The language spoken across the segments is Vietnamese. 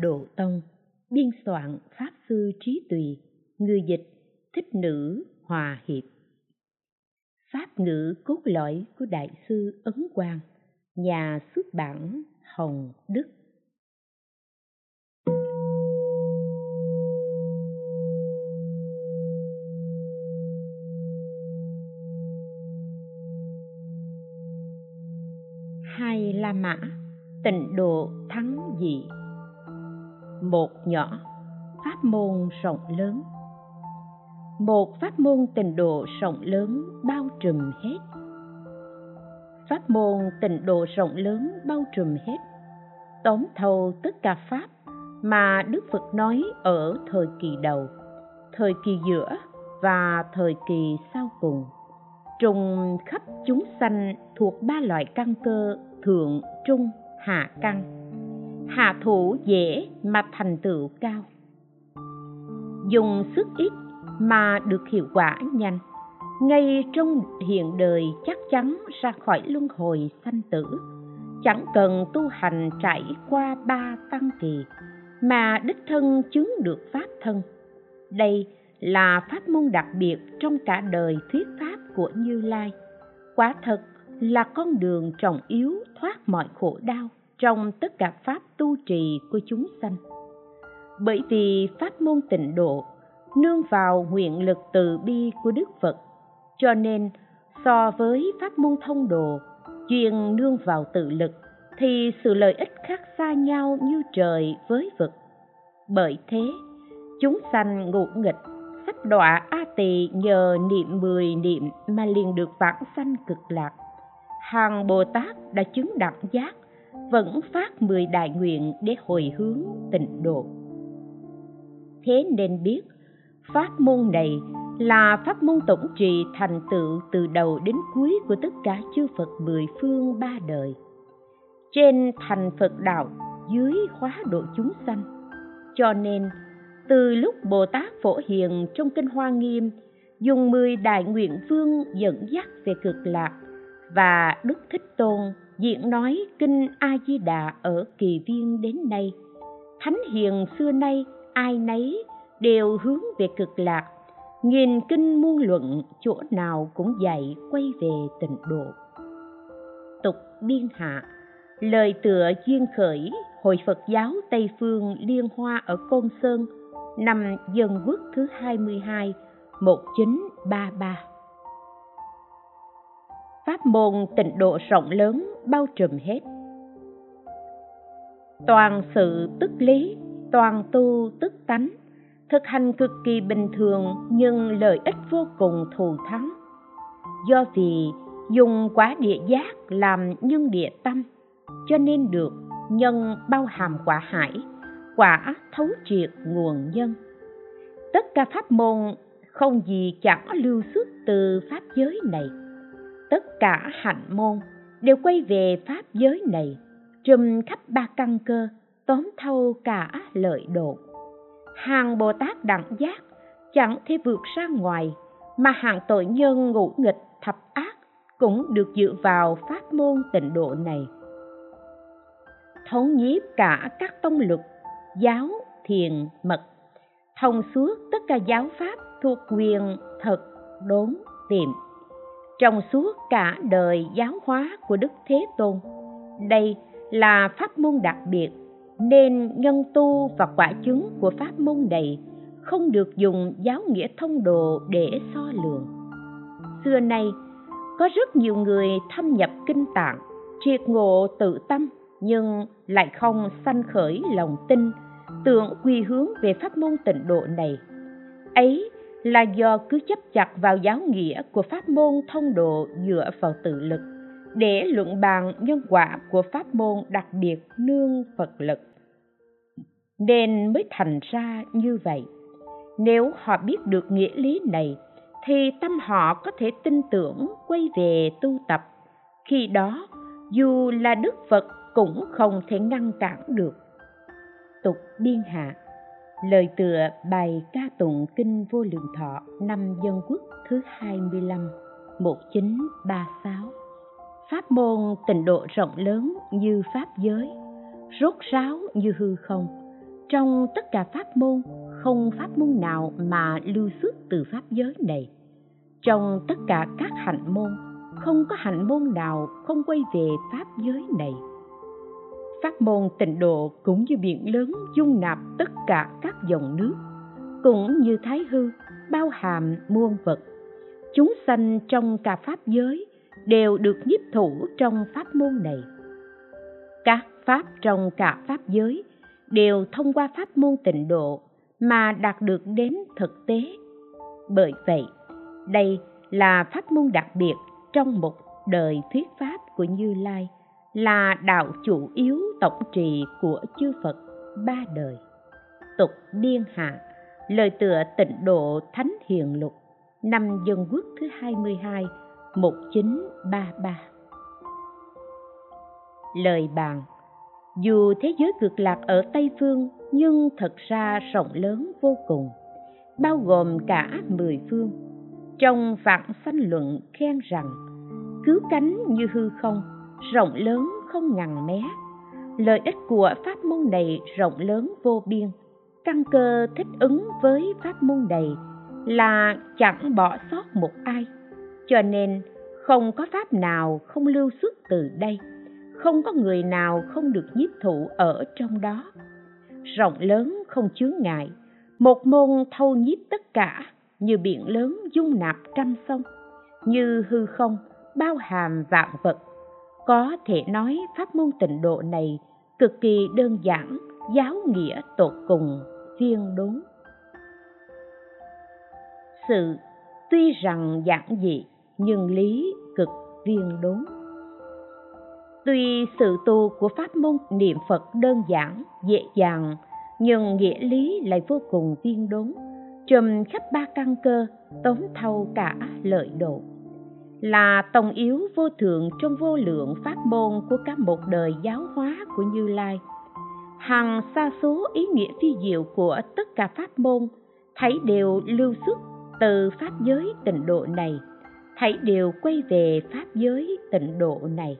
độ tông, biên soạn pháp sư trí tùy người dịch, thích nữ, hòa hiệp. Pháp ngữ cốt lõi của đại sư ấn quang, nhà xuất bản hồng đức. Hai la mã, tịnh độ thắng dị một nhỏ pháp môn rộng lớn. Một pháp môn tịnh độ rộng lớn bao trùm hết. Pháp môn tịnh độ rộng lớn bao trùm hết. Tóm thâu tất cả pháp mà đức phật nói ở thời kỳ đầu, thời kỳ giữa và thời kỳ sau cùng. Trùng khắp chúng sanh thuộc ba loại căn cơ thượng, trung, hạ, căn hạ thủ dễ mà thành tựu cao. Dùng sức ít mà được hiệu quả nhanh. Ngay trong hiện đời chắc chắn ra khỏi luân hồi sanh tử, chẳng cần tu hành trải qua ba tăng kỳ mà đích thân chứng được pháp thân. Đây là pháp môn đặc biệt trong cả đời thuyết pháp của như lai. Quả thật là con đường trọng yếu thoát mọi khổ đau trong tất cả pháp tu trì của chúng sanh. Bởi vì pháp môn tịnh độ nương vào nguyện lực từ bi của đức phật, cho nên so với pháp môn thông đồ chuyên nương vào tự lực thì sự lợi ích khác xa nhau như trời với vực. Bởi thế, chúng sanh ngụ nghịch, sắp đọa a tỳ nhờ niệm mười niệm mà liền được vãng sanh cực lạc. Hàng bồ tát đã chứng đẳng giác vẫn phát mười đại nguyện để hồi hướng tịnh độ thế nên biết pháp môn này là pháp môn tổng trì thành tựu từ đầu đến cuối của tất cả chư Phật mười phương ba đời. Trên thành Phật đạo, dưới khóa độ chúng sanh. Cho nên, từ lúc Bồ Tát Phổ Hiền trong Kinh Hoa Nghiêm dùng mười đại nguyện vương dẫn dắt về cực lạc và Đức Thích Tôn diện nói Kinh A-di-đà ở kỳ viên đến nay. Thánh Hiền xưa nay, ai nấy đều hướng về cực lạc. Nghìn kinh muôn luận, chỗ nào cũng dạy quay về tịnh độ. Tục biên hạ, lời tựa duyên khởi, hội phật giáo tây phương liên hoa ở côn sơn năm dân quốc thứ 22 1933 Pháp môn tịnh độ rộng lớn bao trùm hết. Toàn sự tức lý, toàn tu tức tánh thực hành cực kỳ bình thường nhưng lợi ích vô cùng thù thắng. Do vì dùng quả địa giác làm nhân địa tâm cho nên được nhân bao hàm quả hải quả thấu triệt nguồn nhân. Tất cả pháp môn không gì chẳng lưu xuất từ pháp giới này. Tất cả hạnh môn đều quay về pháp giới này, trùm khắp ba căn cơ, tóm thâu cả lợi độ. Hàng bồ tát đẳng giác chẳng thể vượt ra ngoài, mà hàng tội nhân ngũ nghịch thập ác cũng được dựa vào pháp môn tịnh độ này. Thống nhiếp cả các tông luật, giáo, thiền, mật, thông suốt tất cả giáo pháp thuộc quyền, thật, đốn, tiệm trong suốt cả đời giáo hóa của đức thế tôn. Đây là pháp môn đặc biệt, nên nhân tu và quả chứng của pháp môn này không được dùng giáo nghĩa thông đồ để so lường. Xưa nay, có rất nhiều người thâm nhập kinh tạng, triệt ngộ tự tâm, nhưng lại không sanh khởi lòng tin, tưởng quy hướng về pháp môn tịnh độ này. Ấy là do cứ chấp chặt vào giáo nghĩa của pháp môn thông độ dựa vào tự lực, để luận bàn nhân quả của pháp môn đặc biệt nương phật lực. Nên mới thành ra như vậy. Nếu họ biết được nghĩa lý này, thì tâm họ có thể tin tưởng quay về tu tập. Khi đó, dù là đức phật cũng không thể ngăn cản được. Tục biên hạ lời tựa bài ca tụng kinh vô lượng thọ năm dân quốc thứ 25 1936 pháp môn tịnh độ rộng lớn như pháp giới, rốt ráo như hư không. Trong tất cả pháp môn, không pháp môn nào mà lưu xuất từ pháp giới này. Trong tất cả các hạnh môn, không có hạnh môn nào không quay về pháp giới này pháp môn tịnh độ cũng như biển lớn dung nạp tất cả các dòng nước, cũng như thái hư, bao hàm muôn vật. Chúng sanh trong cả pháp giới đều được nhiếp thủ trong pháp môn này. Các pháp trong cả pháp giới đều thông qua pháp môn tịnh độ mà đạt được đến thực tế. Bởi vậy, đây là pháp môn đặc biệt trong một đời thuyết pháp của như lai là đạo chủ yếu tổng trì của chư phật ba đời tục Điên hạ lời tựa tịnh độ thánh hiền lục năm dân quốc thứ 22 1933 Lời bàn Dù thế giới cực lạc ở Tây Phương nhưng thật ra rộng lớn vô cùng, bao gồm cả mười phương. Trong vạn sanh luận khen rằng, cứu cánh như hư không, rộng lớn không ngằn mé. Lợi ích của pháp môn này rộng lớn vô biên, căn cơ thích ứng với pháp môn này là chẳng bỏ sót một ai. Cho nên không có pháp nào không lưu xuất từ đây. Không có người nào không được nhiếp thụ ở trong đó. Rộng lớn không chướng ngại. Một môn thâu nhiếp tất cả như biển lớn dung nạp trăm sông. Như hư không bao hàm vạn vật có thể nói pháp môn tịnh độ này cực kỳ đơn giản, giáo nghĩa tột cùng viên đốn sự tuy rằng giản dị, nhưng lý cực viên đốn tuy sự tu của pháp môn niệm phật đơn giản, dễ dàng, nhưng nghĩa lý lại vô cùng viên đốn trùm khắp ba căn cơ tóm thâu cả lợi độ là tổng yếu vô thượng trong vô lượng pháp môn của cả một đời giáo hóa của như lai. Hằng xa số ý nghĩa phi diệu của tất cả pháp môn, thấy đều lưu xuất từ pháp giới tịnh độ này, thấy đều quay về pháp giới tịnh độ này.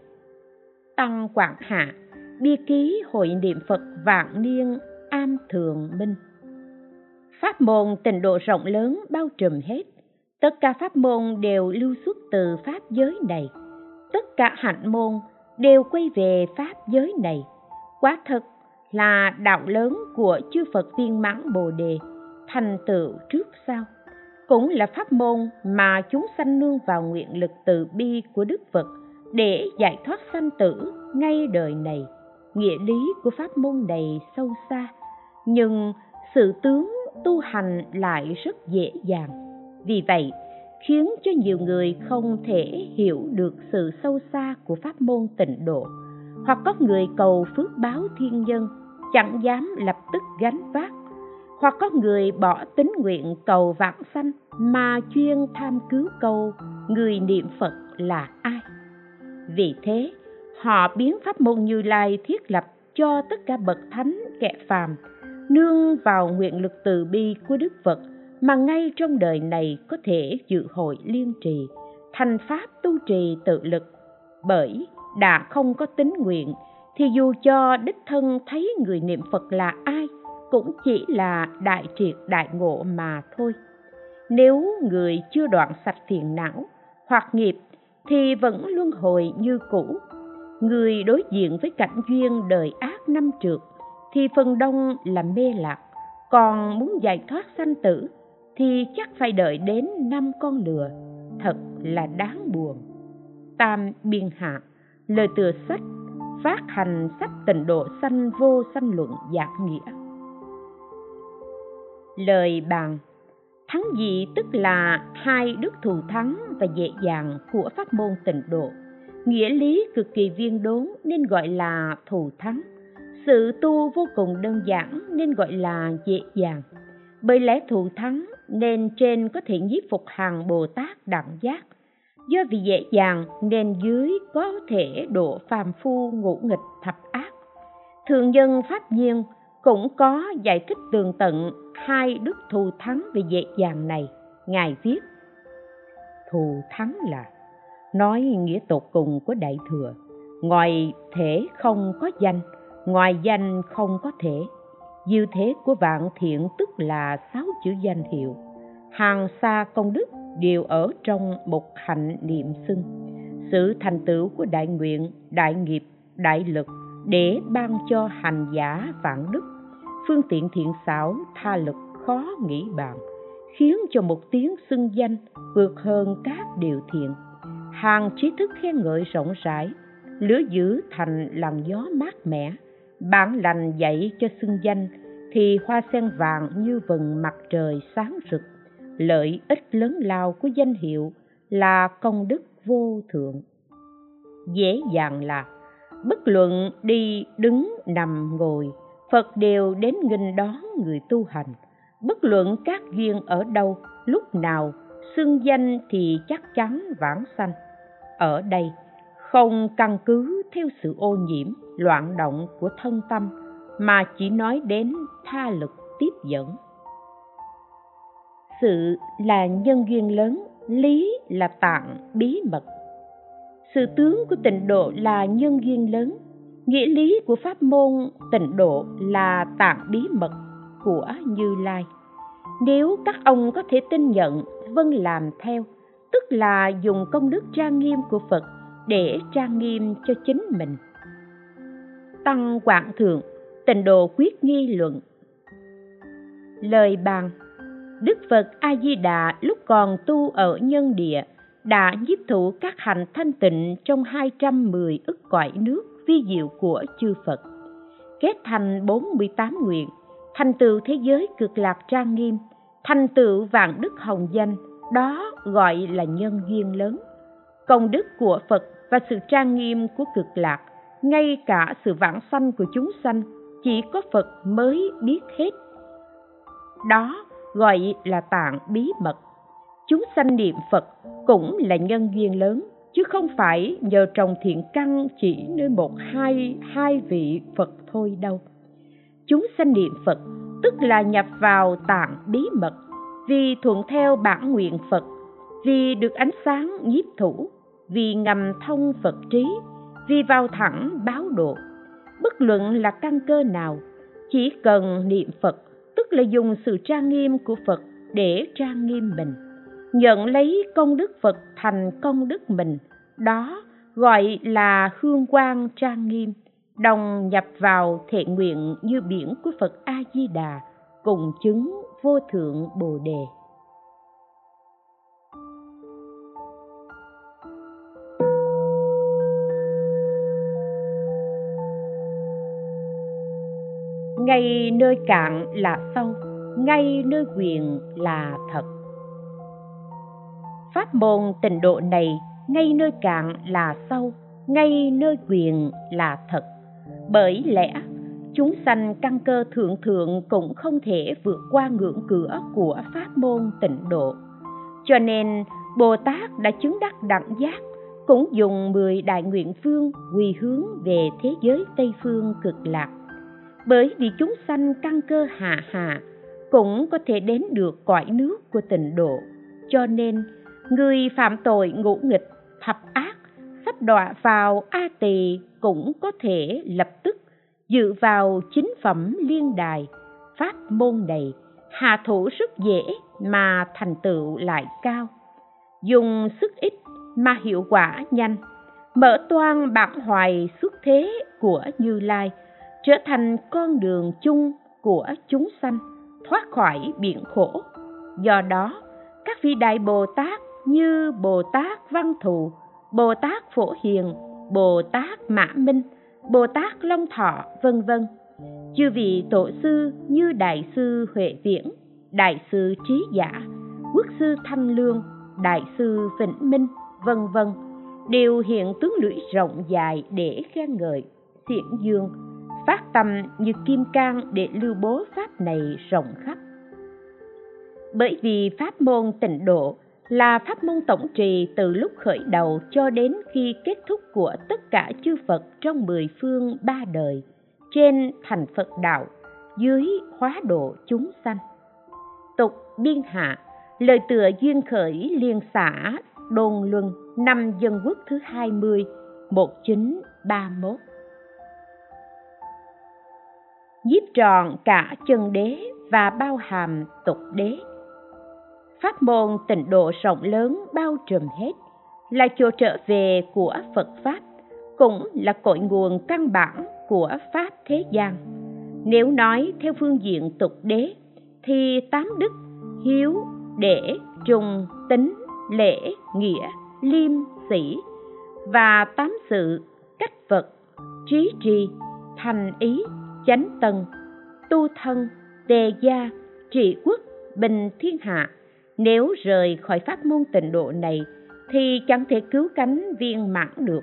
Tăng quảng hạ, bia ký hội niệm phật vạn niên am thường minh. Pháp môn tịnh độ rộng lớn bao trùm hết tất cả pháp môn đều lưu xuất từ pháp giới này. Tất cả hạnh môn đều quay về pháp giới này. Quá thật là đạo lớn của chư phật viên mãn bồ đề thành tựu trước sau. Cũng là pháp môn mà chúng sanh nương vào nguyện lực từ bi của đức phật để giải thoát sanh tử ngay đời này. Nghĩa lý của pháp môn này sâu xa, nhưng sự tướng tu hành lại rất dễ dàng vì vậy, khiến cho nhiều người không thể hiểu được sự sâu xa của pháp môn tịnh độ, hoặc có người cầu phước báo thiên nhân, chẳng dám lập tức gánh vác, hoặc có người bỏ tính nguyện cầu vãng sanh mà chuyên tham cứu câu người niệm phật là ai. Vì thế, họ biến pháp môn như lai thiết lập cho tất cả bậc thánh kẻ phàm nương vào nguyện lực từ bi của đức phật mà ngay trong đời này có thể dự hội liên trì, thành pháp tu trì tự lực. Bởi đã không có tính nguyện, thì dù cho đích thân thấy người niệm phật là ai, cũng chỉ là đại triệt đại ngộ mà thôi. Nếu người chưa đoạn sạch phiền não, hoặc nghiệp, thì vẫn luân hồi như cũ. Người đối diện với cảnh duyên đời ác năm trượt, thì phần đông là mê lạc, còn muốn giải thoát sanh tử thì chắc phải đợi đến năm con lừa. Thật là đáng buồn. Tam biên hạ, lời tựa sách, phát hành sách tịnh độ sanh vô sanh luận giảng nghĩa. Lời bàn, thắng dị tức là hai đức thù thắng và dễ dàng của pháp môn tịnh độ. Nghĩa lý cực kỳ viên đốn nên gọi là thù thắng. Sự tu vô cùng đơn giản nên gọi là dễ dàng. Bởi lẽ thù thắng nên trên có thể nhiếp phục hàng bồ tát đẳng giác. Do vì dễ dàng nên dưới có thể độ phàm phu ngũ nghịch thập ác. Thường nhân pháp nhiên cũng có giải thích tường tận hai đức thù thắng về dễ dàng này. Ngài viết, thù thắng là nói nghĩa tột cùng của đại thừa. Ngoài thể không có danh, ngoài danh không có thể dư thế của vạn thiện tức là sáu chữ danh hiệu. Hàng xa công đức đều ở trong một hạnh niệm xưng. Sự thành tựu của đại nguyện, đại nghiệp, đại lực để ban cho hành giả vạn đức. Phương tiện thiện xảo, tha lực khó nghĩ bàn, khiến cho một tiếng xưng danh vượt hơn các điều thiện. Hàng trí thức khen ngợi rộng rãi lứa giữ thành làn gió mát mẻ bản lành dạy cho xưng danh, thì hoa sen vàng như vầng mặt trời sáng rực. Lợi ích lớn lao của danh hiệu là công đức vô thượng. Dễ dàng là, bất luận đi đứng nằm ngồi, phật đều đến nghinh đón người tu hành. Bất luận các duyên ở đâu, lúc nào, xưng danh thì chắc chắn vãng sanh. Ở đây không căn cứ theo sự ô nhiễm, loạn động của thân tâm, mà chỉ nói đến tha lực tiếp dẫn. Sự là nhân duyên lớn, lý là tạng bí mật. Sự tướng của tịnh độ là nhân duyên lớn, nghĩa lý của pháp môn tịnh độ là tạng bí mật của như lai. Nếu các ông có thể tin nhận vâng làm theo, tức là dùng công đức trang nghiêm của phật để trang nghiêm cho chính mình tăng quảng thượng tịnh độ quyết nghi luận lời bàn đức phật a di đà lúc còn tu ở nhân địa đã nhiếp thụ các hành thanh tịnh trong 210 ức cõi nước vi diệu của chư Phật, kết thành 48 nguyện, thành tựu thế giới cực lạc trang nghiêm, thành tựu vạn đức hồng danh, đó gọi là nhân duyên lớn. Công đức của Phật và sự trang nghiêm của cực lạc, ngay cả sự vãng sanh của chúng sanh, chỉ có Phật mới biết hết. Đó gọi là tạng bí mật chúng sanh niệm phật cũng là nhân duyên lớn chứ không phải nhờ trồng thiện căn chỉ nơi một hai hai vị phật thôi đâu chúng sanh niệm phật tức là nhập vào tạng bí mật vì thuận theo bản nguyện phật vì được ánh sáng nhiếp thủ, vì ngầm thông phật trí, vì vào thẳng báo độ. Bất luận là căn cơ nào, chỉ cần niệm phật, tức là dùng sự trang nghiêm của phật để trang nghiêm mình. Nhận lấy công đức phật thành công đức mình, đó gọi là hương quang trang nghiêm, đồng nhập vào thệ nguyện như biển của phật a di đà, cùng chứng vô thượng bồ đề. Ngay nơi cạn là sâu, ngay nơi quyền là thật. Pháp môn tịnh độ này, ngay nơi cạn là sâu, ngay nơi quyền là thật. Bởi lẽ, chúng sanh căn cơ thượng thượng cũng không thể vượt qua ngưỡng cửa của pháp môn tịnh độ. Cho nên, bồ tát đã chứng đắc đẳng giác, cũng dùng mười đại nguyện phương quy hướng về thế giới tây phương cực lạc bởi vì chúng sanh căn cơ hạ hạ cũng có thể đến được cõi nước của tịnh độ. Cho nên, người phạm tội ngũ nghịch, thập ác, sắp đọa vào a tỳ cũng có thể lập tức dự vào chính phẩm liên đài, pháp môn này hạ thủ rất dễ mà thành tựu lại cao. Dùng sức ít mà hiệu quả nhanh, mở toan bản hoài xuất thế của như lai trở thành con đường chung của chúng sanh thoát khỏi biển khổ do đó các vị đại bồ tát như Bồ Tát Văn Thù, Bồ Tát Phổ Hiền, Bồ Tát Mã Minh, Bồ Tát Long Thọ, vân vân. Chư vị tổ sư như Đại sư Huệ Viễn, Đại sư Trí Giả, Quốc sư Thanh Lương, Đại sư Vĩnh Minh, vân vân đều hiện tướng lưỡi rộng dài để khen ngợi, xiển dương, phát tâm như kim cang để lưu bố pháp này rộng khắp. Bởi vì pháp môn tịnh độ là pháp môn tổng trì từ lúc khởi đầu cho đến khi kết thúc của tất cả chư Phật trong mười phương ba đời, trên thành Phật đạo, dưới hóa độ chúng sanh. Tục biên hạ, lời tựa duyên khởi liên xã Đôn Luân năm dân quốc thứ 20, 1931 nhiếp tròn cả chân đế và bao hàm tục đế. Pháp môn tịnh độ rộng lớn bao trùm hết, là chỗ trở về của phật pháp, cũng là cội nguồn căn bản của pháp thế gian. Nếu nói theo phương diện tục đế, thì tám đức, hiếu, để trùng tính lễ, nghĩa, liêm, sĩ và tám sự, cách vật trí tri, thành ý chánh tân tu thân, đề gia, trị quốc, bình thiên hạ. Nếu rời khỏi pháp môn tịnh độ này, thì chẳng thể cứu cánh viên mãn được.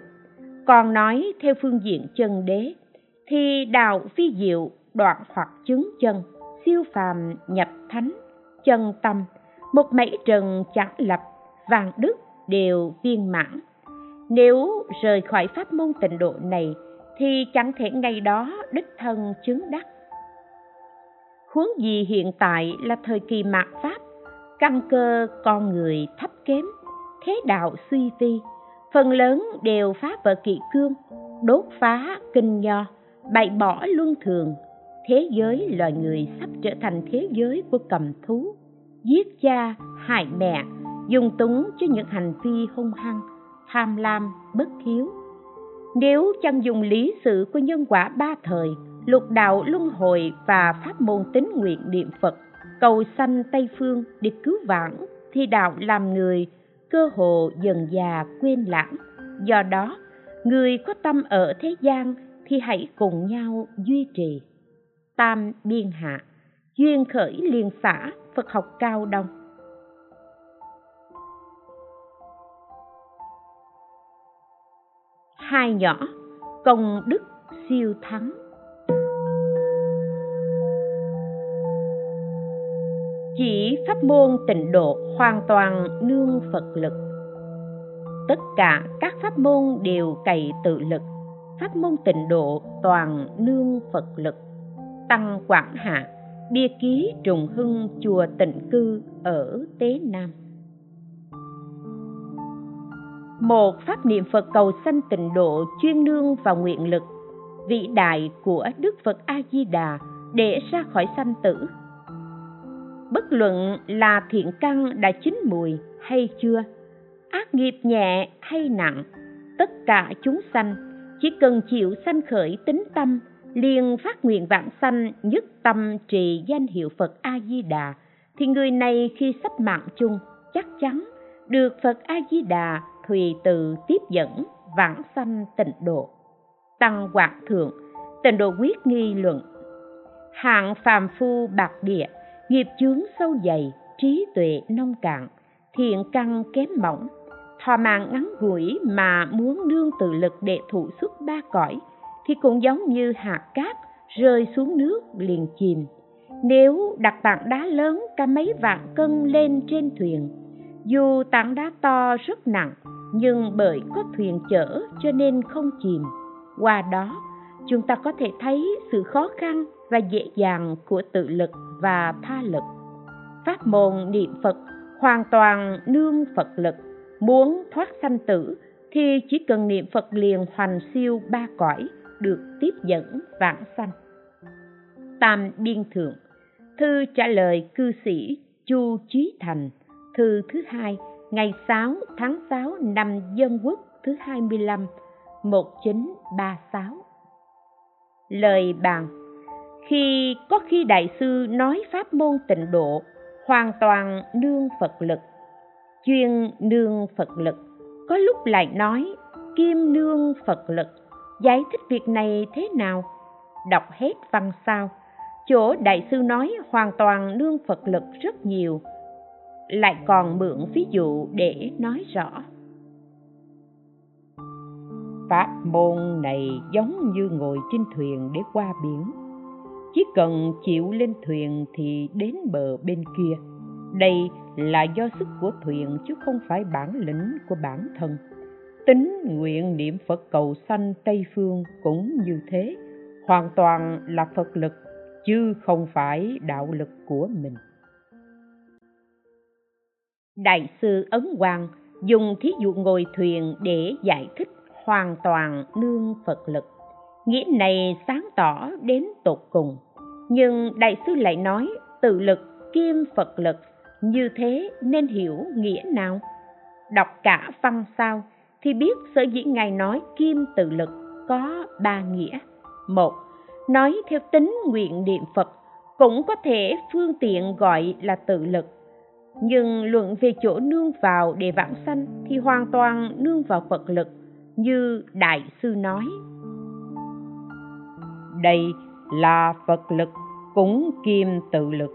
Còn nói theo phương diện chân đế, thì đạo phi diệu, đoạn hoặc chứng chân, siêu phàm nhập thánh, chân tâm, một mảy trần chẳng lập vàng đức đều viên mãn. Nếu rời khỏi pháp môn tịnh độ này thì chẳng thể ngay đó đích thân chứng đắc. Huống gì hiện tại là thời kỳ mạt pháp, căn cơ con người thấp kém, thế đạo suy vi, phần lớn đều phá vỡ kỵ cương, đốt phá kinh nho, bày bỏ luân thường. Thế giới loài người sắp trở thành thế giới của cầm thú, giết cha, hại mẹ, dùng túng cho những hành vi hung hăng, tham lam, bất hiếu nếu chẳng dùng lý sự của nhân quả ba thời, lục đạo luân hồi và pháp môn tín nguyện niệm phật, cầu sanh tây phương để cứu vãn, thì đạo làm người cơ hồ dần già quên lãng. Do đó, người có tâm ở thế gian thì hãy cùng nhau duy trì. Tam biên hạ, duyên khởi liên xã phật học cao đông. Hai nhỏ, công đức siêu thắng. Chỉ pháp môn tịnh độ hoàn toàn nương phật lực. Tất cả các pháp môn đều cày tự lực. Pháp môn tịnh độ toàn nương phật lực. Tăng quảng hạ, bia ký trùng hưng chùa tịnh cư ở tế nam một pháp niệm phật cầu sanh tịnh độ chuyên nương vào nguyện lực, vĩ đại của đức phật a di đà để ra khỏi sanh tử. Bất luận là thiện căn đã chín mùi hay chưa, ác nghiệp nhẹ hay nặng, tất cả chúng sanh chỉ cần chịu sanh khởi tính tâm, liền phát nguyện vạn sanh nhất tâm trì danh hiệu phật a di đà thì người này khi sắp mạng chung chắc chắn được phật a di đà thùy từ tiếp dẫn, vãng sanh tịnh độ. Tăng hoạt thượng, tịnh độ quyết nghi luận. Hạng phàm phu bạc địa, nghiệp chướng sâu dày, trí tuệ nông cạn, thiện căn kém mỏng. Thọ mạng ngắn ngủi mà muốn nương tự lực để thụ xuất ba cõi, thì cũng giống như hạt cát rơi xuống nước liền chìm. Nếu đặt tảng đá lớn cả mấy vạn cân lên trên thuyền, dù tảng đá to rất nặng nhưng bởi có thuyền chở cho nên không chìm. Qua đó, chúng ta có thể thấy sự khó khăn và dễ dàng của tự lực và tha lực. Pháp môn niệm phật hoàn toàn nương phật lực. Muốn thoát sanh tử thì chỉ cần niệm phật liền hoành siêu ba cõi, được tiếp dẫn vãng sanh. Tam biên thượng, thư trả lời cư sĩ chu trí thành, thư thứ hai ngày 6 tháng 6 năm Dân Quốc thứ 25 1936 Lời bàn, Khi có khi Đại sư nói pháp môn tịnh độ, hoàn toàn nương Phật lực, chuyên nương Phật lực, có lúc lại nói, kim nương Phật lực, giải thích việc này thế nào? Đọc hết văn sao. Chỗ đại sư nói hoàn toàn nương phật lực rất nhiều lại còn mượn ví dụ để nói rõ. Pháp môn này giống như ngồi trên thuyền để qua biển. Chỉ cần chịu lên thuyền thì đến bờ bên kia. Đây là do sức của thuyền chứ không phải bản lĩnh của bản thân. Tính nguyện niệm phật cầu sanh tây phương cũng như thế. Hoàn toàn là phật lực, chứ không phải đạo lực của mình đại sư ấn hoàng dùng thí dụ ngồi thuyền để giải thích hoàn toàn nương phật lực. Nghĩa này sáng tỏ đến tột cùng. Nhưng đại sư lại nói, tự lực kiêm phật lực, như thế nên hiểu nghĩa nào? Đọc cả văn sao thì biết sở dĩ ngài nói kim tự lực có ba nghĩa. Một, nói theo tính nguyện niệm phật cũng có thể phương tiện gọi là tự lực nhưng luận về chỗ nương vào để vãng sanh thì hoàn toàn nương vào phật lực, như đại sư nói. Đây là phật lực cũng kim tự lực,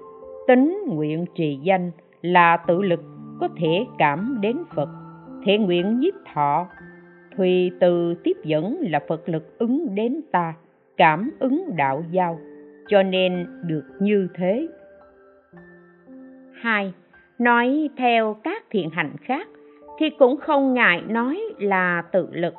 tính nguyện trì danh là tự lực có thể cảm đến phật, thể nguyện nhiếp thọ. Thùy từ tiếp dẫn là phật lực ứng đến ta, cảm ứng đạo giao, cho nên được như thế. Hai nói theo các thiện hành khác, thì cũng không ngại nói là tự lực.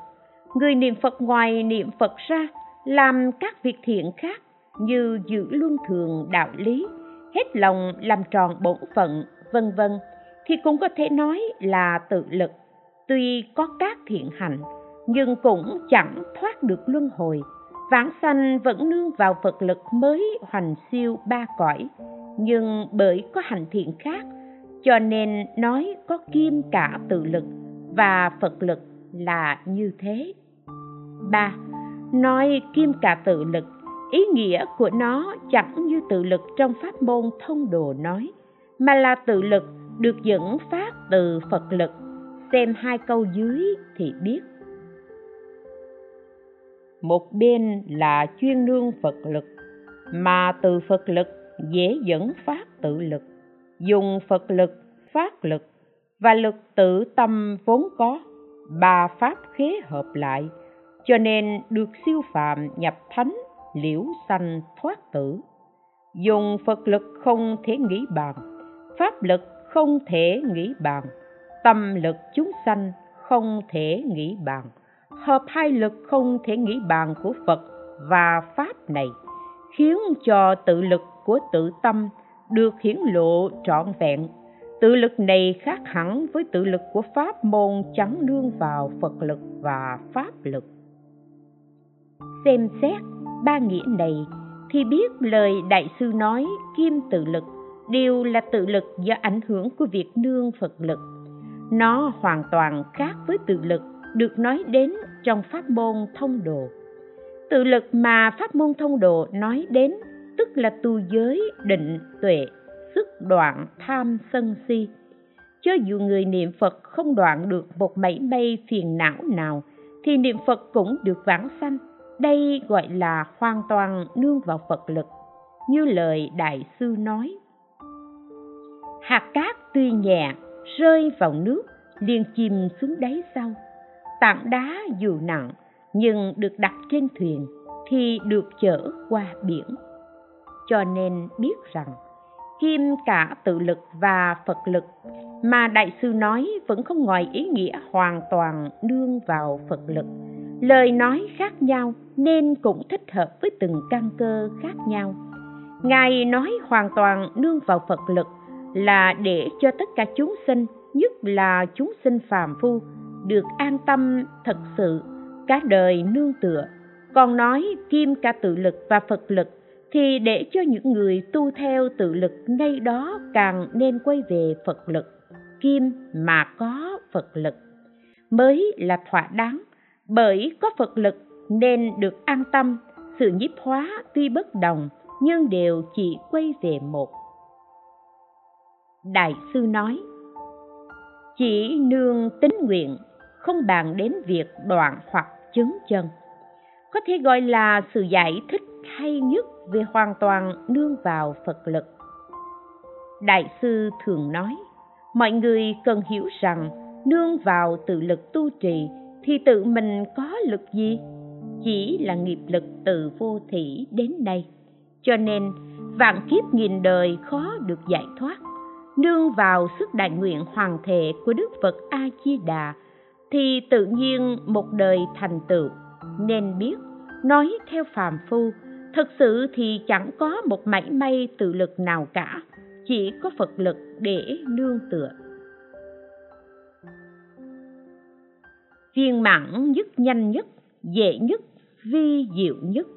Người niệm phật ngoài niệm phật ra, làm các việc thiện khác như giữ luân thường đạo lý, hết lòng làm tròn bổn phận, vân vân, thì cũng có thể nói là tự lực. Tuy có các thiện hành nhưng cũng chẳng thoát được luân hồi. Vãng sanh vẫn nương vào phật lực mới hoành siêu ba cõi. Nhưng bởi có hành thiện khác cho nên nói có kim cả tự lực và phật lực là như thế. Ba, nói kim cả tự lực, ý nghĩa của nó chẳng như tự lực trong pháp môn thông đồ nói, mà là tự lực được dẫn phát từ phật lực. Xem hai câu dưới thì biết. Một bên là chuyên nương phật lực, mà từ phật lực dễ dẫn phát tự lực dùng phật lực, phát lực và lực tự tâm vốn có, ba pháp khế hợp lại, cho nên được siêu phạm nhập thánh, liễu sanh, thoát tử. Dùng phật lực không thể nghĩ bàn, pháp lực không thể nghĩ bàn, tâm lực chúng sanh không thể nghĩ bàn. Hợp hai lực không thể nghĩ bàn của phật và pháp này khiến cho tự lực của tự tâm được hiển lộ trọn vẹn. Tự lực này khác hẳn với tự lực của pháp môn chẳng nương vào phật lực và pháp lực. Xem xét ba nghĩa này, thì biết lời đại sư nói, kim tự lực đều là tự lực do ảnh hưởng của việc nương phật lực. Nó hoàn toàn khác với tự lực được nói đến trong pháp môn thông đồ. Tự lực mà pháp môn thông đồ nói đến tức là tu giới, định, tuệ, sức đoạn tham sân si. Cho dù người niệm phật không đoạn được một mảy may phiền não nào, thì niệm phật cũng được vãng sanh. Đây gọi là hoàn toàn nương vào phật lực, như lời đại sư nói. Hạt cát tuy nhẹ, rơi vào nước, liền chìm xuống đáy sâu. Tảng đá dù nặng, nhưng được đặt trên thuyền thì được chở qua biển cho nên biết rằng, kim cả tự lực và phật lực mà đại sư nói vẫn không ngoài ý nghĩa hoàn toàn nương vào phật lực. Lời nói khác nhau nên cũng thích hợp với từng căn cơ khác nhau. Ngài nói hoàn toàn nương vào phật lực là để cho tất cả chúng sinh, nhất là chúng sinh phàm phu, được an tâm thật sự, cả đời nương tựa. Còn nói kim cả tự lực và phật lực thì để cho những người tu theo tự lực ngay đó càng nên quay về phật lực. Kim mà có phật lực mới là thỏa đáng. Bởi có phật lực nên được an tâm, sự nhiếp hóa tuy bất đồng, nhưng đều chỉ quay về một. Đại sư nói, chỉ nương tính nguyện, không bàn đến việc đoạn hoặc chứng chân. Có thể gọi là sự giải thích hay nhất về hoàn toàn nương vào phật lực. Đại sư thường nói, mọi người cần hiểu rằng nương vào tự lực tu trì thì tự mình có lực gì? Chỉ là nghiệp lực từ vô thỉ đến nay. Cho nên, vạn kiếp nghìn đời khó được giải thoát. Nương vào sức đại nguyện hoàn thể của đức phật a di đà thì tự nhiên một đời thành tựu. Nên biết, nói theo phàm phu thực sự thì chẳng có một mảy may tự lực nào cả, chỉ có phật lực để nương tựa. Viên mãn nhất nhanh nhất, dễ nhất, vi diệu nhất.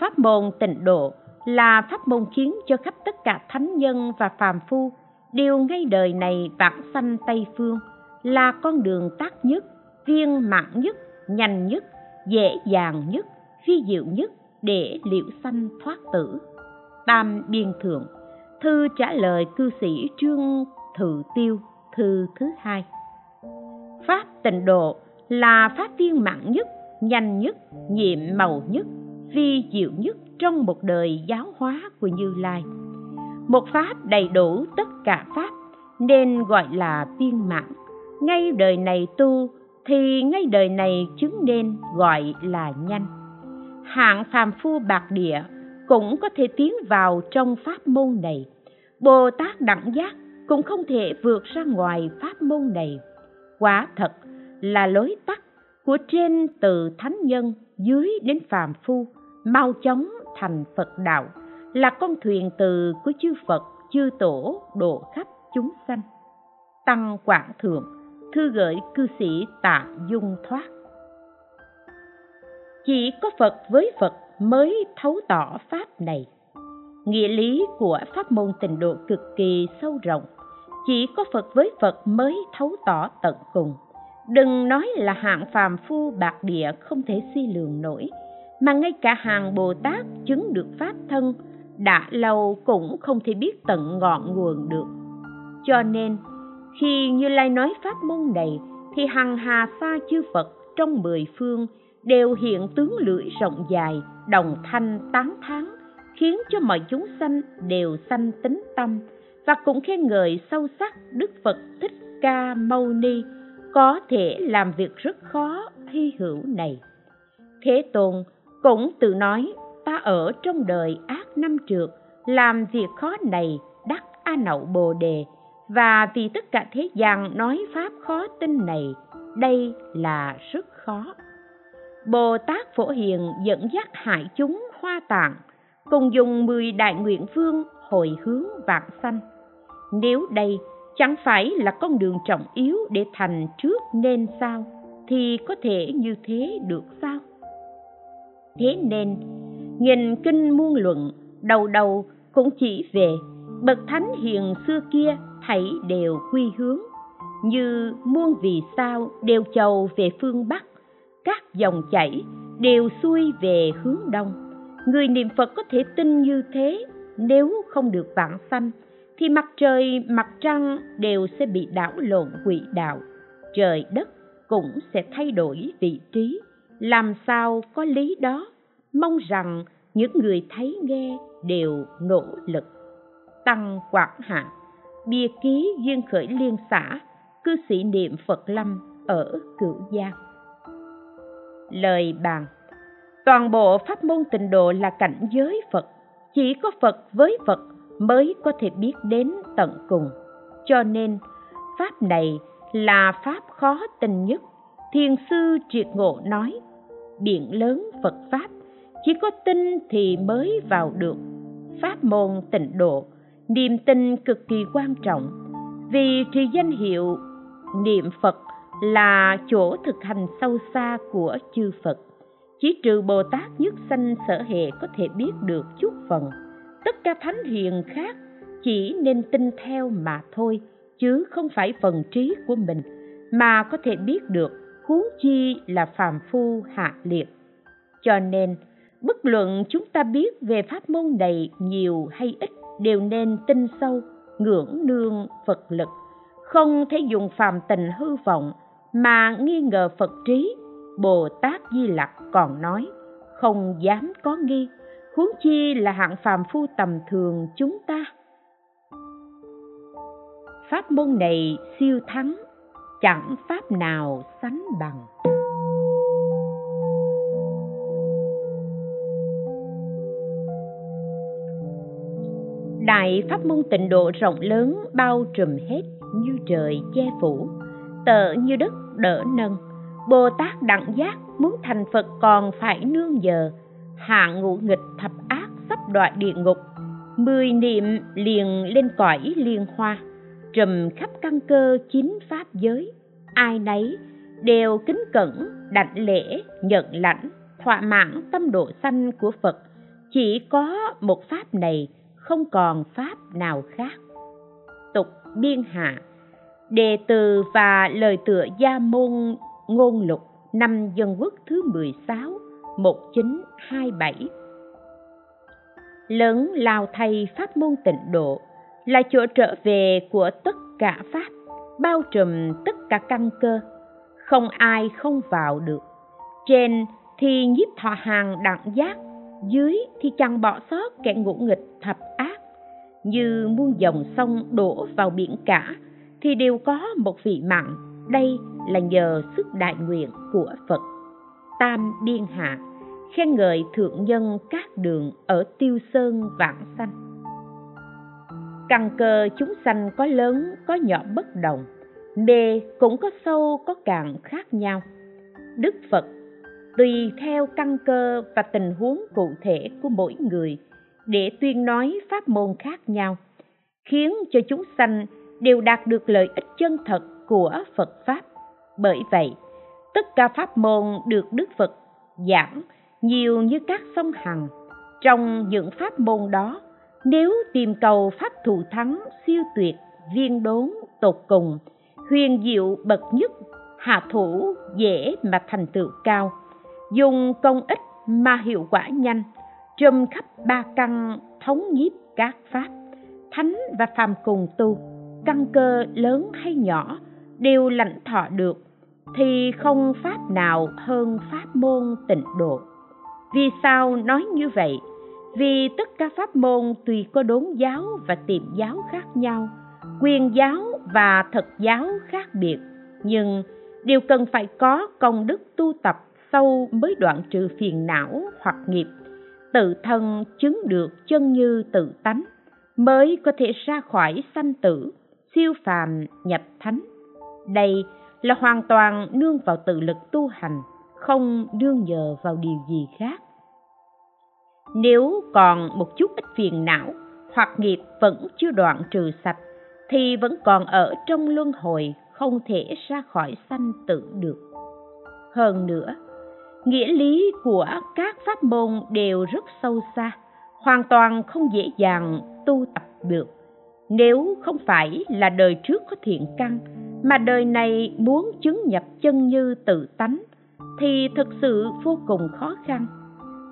Pháp môn tịnh độ là pháp môn khiến cho khắp tất cả thánh nhân và phàm phu đều ngay đời này vãng sanh tây phương, là con đường tắt nhất, viên mãn nhất, nhanh nhất, dễ dàng nhất phi diệu nhất để liễu sanh thoát tử. Tam biên thượng, thư trả lời cư sĩ trương thự tiêu, thư thứ hai. Pháp tịnh độ là pháp viên mãn nhất, nhanh nhất, nhiệm màu nhất, vi diệu nhất trong một đời giáo hóa của như lai. Một pháp đầy đủ tất cả pháp nên gọi là viên mãn. Ngay đời này tu thì ngay đời này chứng nên gọi là nhanh hạng phàm phu bạc địa cũng có thể tiến vào trong pháp môn này. Bồ tát đẳng giác cũng không thể vượt ra ngoài pháp môn này. Quả thật là lối tắt của trên từ thánh nhân dưới đến phàm phu, mau chóng thành phật đạo, là con thuyền từ của chư phật, chư tổ độ khắp chúng sanh. Tăng quảng thượng thư gửi cư sĩ tạ dung thoát chỉ có phật với phật mới thấu tỏ pháp này. Nghĩa lý của pháp môn tịnh độ cực kỳ sâu rộng. Chỉ có phật với phật mới thấu tỏ tận cùng. Đừng nói là hạng phàm phu bạc địa không thể suy lường nổi, mà ngay cả hàng bồ tát chứng được pháp thân, đã lâu cũng không thể biết tận ngọn nguồn được. Cho nên, khi như lai nói pháp môn này, thì hằng hà sa chư phật trong mười phương đều hiện tướng lưỡi rộng dài, đồng thanh tán thán, khiến cho mọi chúng sanh đều sanh tính tâm. Và cũng khen ngợi sâu sắc đức phật thích ca mâu ni, có thể làm việc rất khó hy hữu này. Thế tôn cũng tự nói, ta ở trong đời ác năm trượt, làm việc khó này đắc a nậu bồ đề. Và vì tất cả thế gian nói pháp khó tin này, đây là rất khó bồ tát phổ hiền dẫn dắt hại chúng hoa tạng, cùng dùng mười đại nguyện phương hồi hướng vạn sanh. Nếu đây chẳng phải là con đường trọng yếu để thành trước nên sao, thì có thể như thế được sao? Thế nên, nghìn kinh muôn luận, đầu đầu cũng chỉ về bậc thánh hiền xưa kia thảy đều quy hướng, như muôn vì sao đều chầu về phương bắc các dòng chảy đều xuôi về hướng đông. Người niệm phật có thể tin như thế, nếu không được vãng sanh, thì mặt trời, mặt trăng đều sẽ bị đảo lộn quỷ đạo. Trời đất cũng sẽ thay đổi vị trí. Làm sao có lý đó? Mong rằng những người thấy nghe đều nỗ lực. Tăng quảng hạ, bia ký duyên khởi liên xã, cư sĩ niệm phật lâm ở cửu giang lời bàn. Toàn bộ pháp môn tịnh độ là cảnh giới phật. Chỉ có phật với phật mới có thể biết đến tận cùng. Cho nên, pháp này là pháp khó tin nhất. Thiền sư triệt ngộ nói, biển lớn phật pháp, chỉ có tin thì mới vào được. Pháp môn tịnh độ, niềm tin cực kỳ quan trọng. Vì trì danh hiệu niệm phật là chỗ thực hành sâu xa của chư phật. Chỉ trừ bồ tát nhất sanh sở hệ có thể biết được chút phần. Tất cả thánh hiền khác chỉ nên tin theo mà thôi, chứ không phải phần trí của mình, mà có thể biết được huống chi là phàm phu hạ liệt. Cho nên, bất luận chúng ta biết về pháp môn này nhiều hay ít đều nên tin sâu, ngưỡng nương phật lực, không thể dùng phàm tình hư vọng mà nghi ngờ phật trí, bồ tát di lặc còn nói, không dám có nghi, huống chi là hạng phàm phu tầm thường chúng ta. Pháp môn này siêu thắng, chẳng pháp nào sánh bằng. Đại pháp môn tịnh độ rộng lớn bao trùm hết như trời che phủ, tợ như đất đỡ nâng. Bồ tát đẳng giác muốn thành phật còn phải nương giờ hạ ngũ nghịch thập ác sắp đoạn địa ngục. Mười niệm liền lên cõi liên hoa. Trùm khắp căn cơ chín pháp giới. Ai nấy đều kính cẩn, đảnh lễ, nhận lãnh, thỏa mãn tâm độ sanh của phật. Chỉ có một pháp này, không còn pháp nào khác. Tục biên hạ đề từ và lời tựa gia môn ngôn lục, năm dân quốc thứ 16 1927 lớn lao thay pháp môn tịnh độ là chỗ trở về của tất cả pháp, bao trùm tất cả căn cơ. Không ai không vào được. Trên thì nhiếp thọ hàng đẳng giác, dưới thì chẳng bỏ sót kẻ ngũ nghịch thập ác. Như muôn dòng sông đổ vào biển cả thì đều có một vị mặn. Đây là nhờ sức đại nguyện của phật. Tam điên hạ khen ngợi thượng nhân các đường ở tiêu sơn vạn sanh. Căn cơ chúng sanh có lớn, có nhỏ bất đồng mê cũng có sâu, có cạn khác nhau. Đức phật tùy theo căn cơ và tình huống cụ thể của mỗi người để tuyên nói pháp môn khác nhau, khiến cho chúng sanh đều đạt được lợi ích chân thật của phật pháp. Bởi vậy, tất cả pháp môn được đức phật giảng nhiều như các sông hằng trong những pháp môn đó, nếu tìm cầu pháp thù thắng siêu tuyệt, viên đốn, tột cùng, huyền diệu bậc nhất, hạ thủ dễ mà thành tựu cao, dùng công ích mà hiệu quả nhanh, trùm khắp ba căn thống nhiếp các pháp, thánh và phàm cùng tu căn cơ lớn hay nhỏ đều lãnh thọ được, thì không pháp nào hơn pháp môn tịnh độ. Vì sao nói như vậy? Vì tất cả pháp môn tùy có đốn giáo và tiệm giáo khác nhau, quyền giáo và thật giáo khác biệt, nhưng đều cần phải có công đức tu tập sâu mới đoạn trừ phiền não hoặc nghiệp, tự thân chứng được chân như tự tánh, mới có thể ra khỏi sanh tử siêu phàm nhập thánh. Đây là hoàn toàn nương vào tự lực tu hành, không nương nhờ vào điều gì khác. Nếu còn một chút ít phiền não hoặc nghiệp vẫn chưa đoạn trừ sạch, thì vẫn còn ở trong luân hồi không thể ra khỏi sanh tử được. Hơn nữa, nghĩa lý của các pháp môn đều rất sâu xa, hoàn toàn không dễ dàng tu tập được nếu không phải là đời trước có thiện căn, mà đời này muốn chứng nhập chân như tự tánh, thì thực sự vô cùng khó khăn.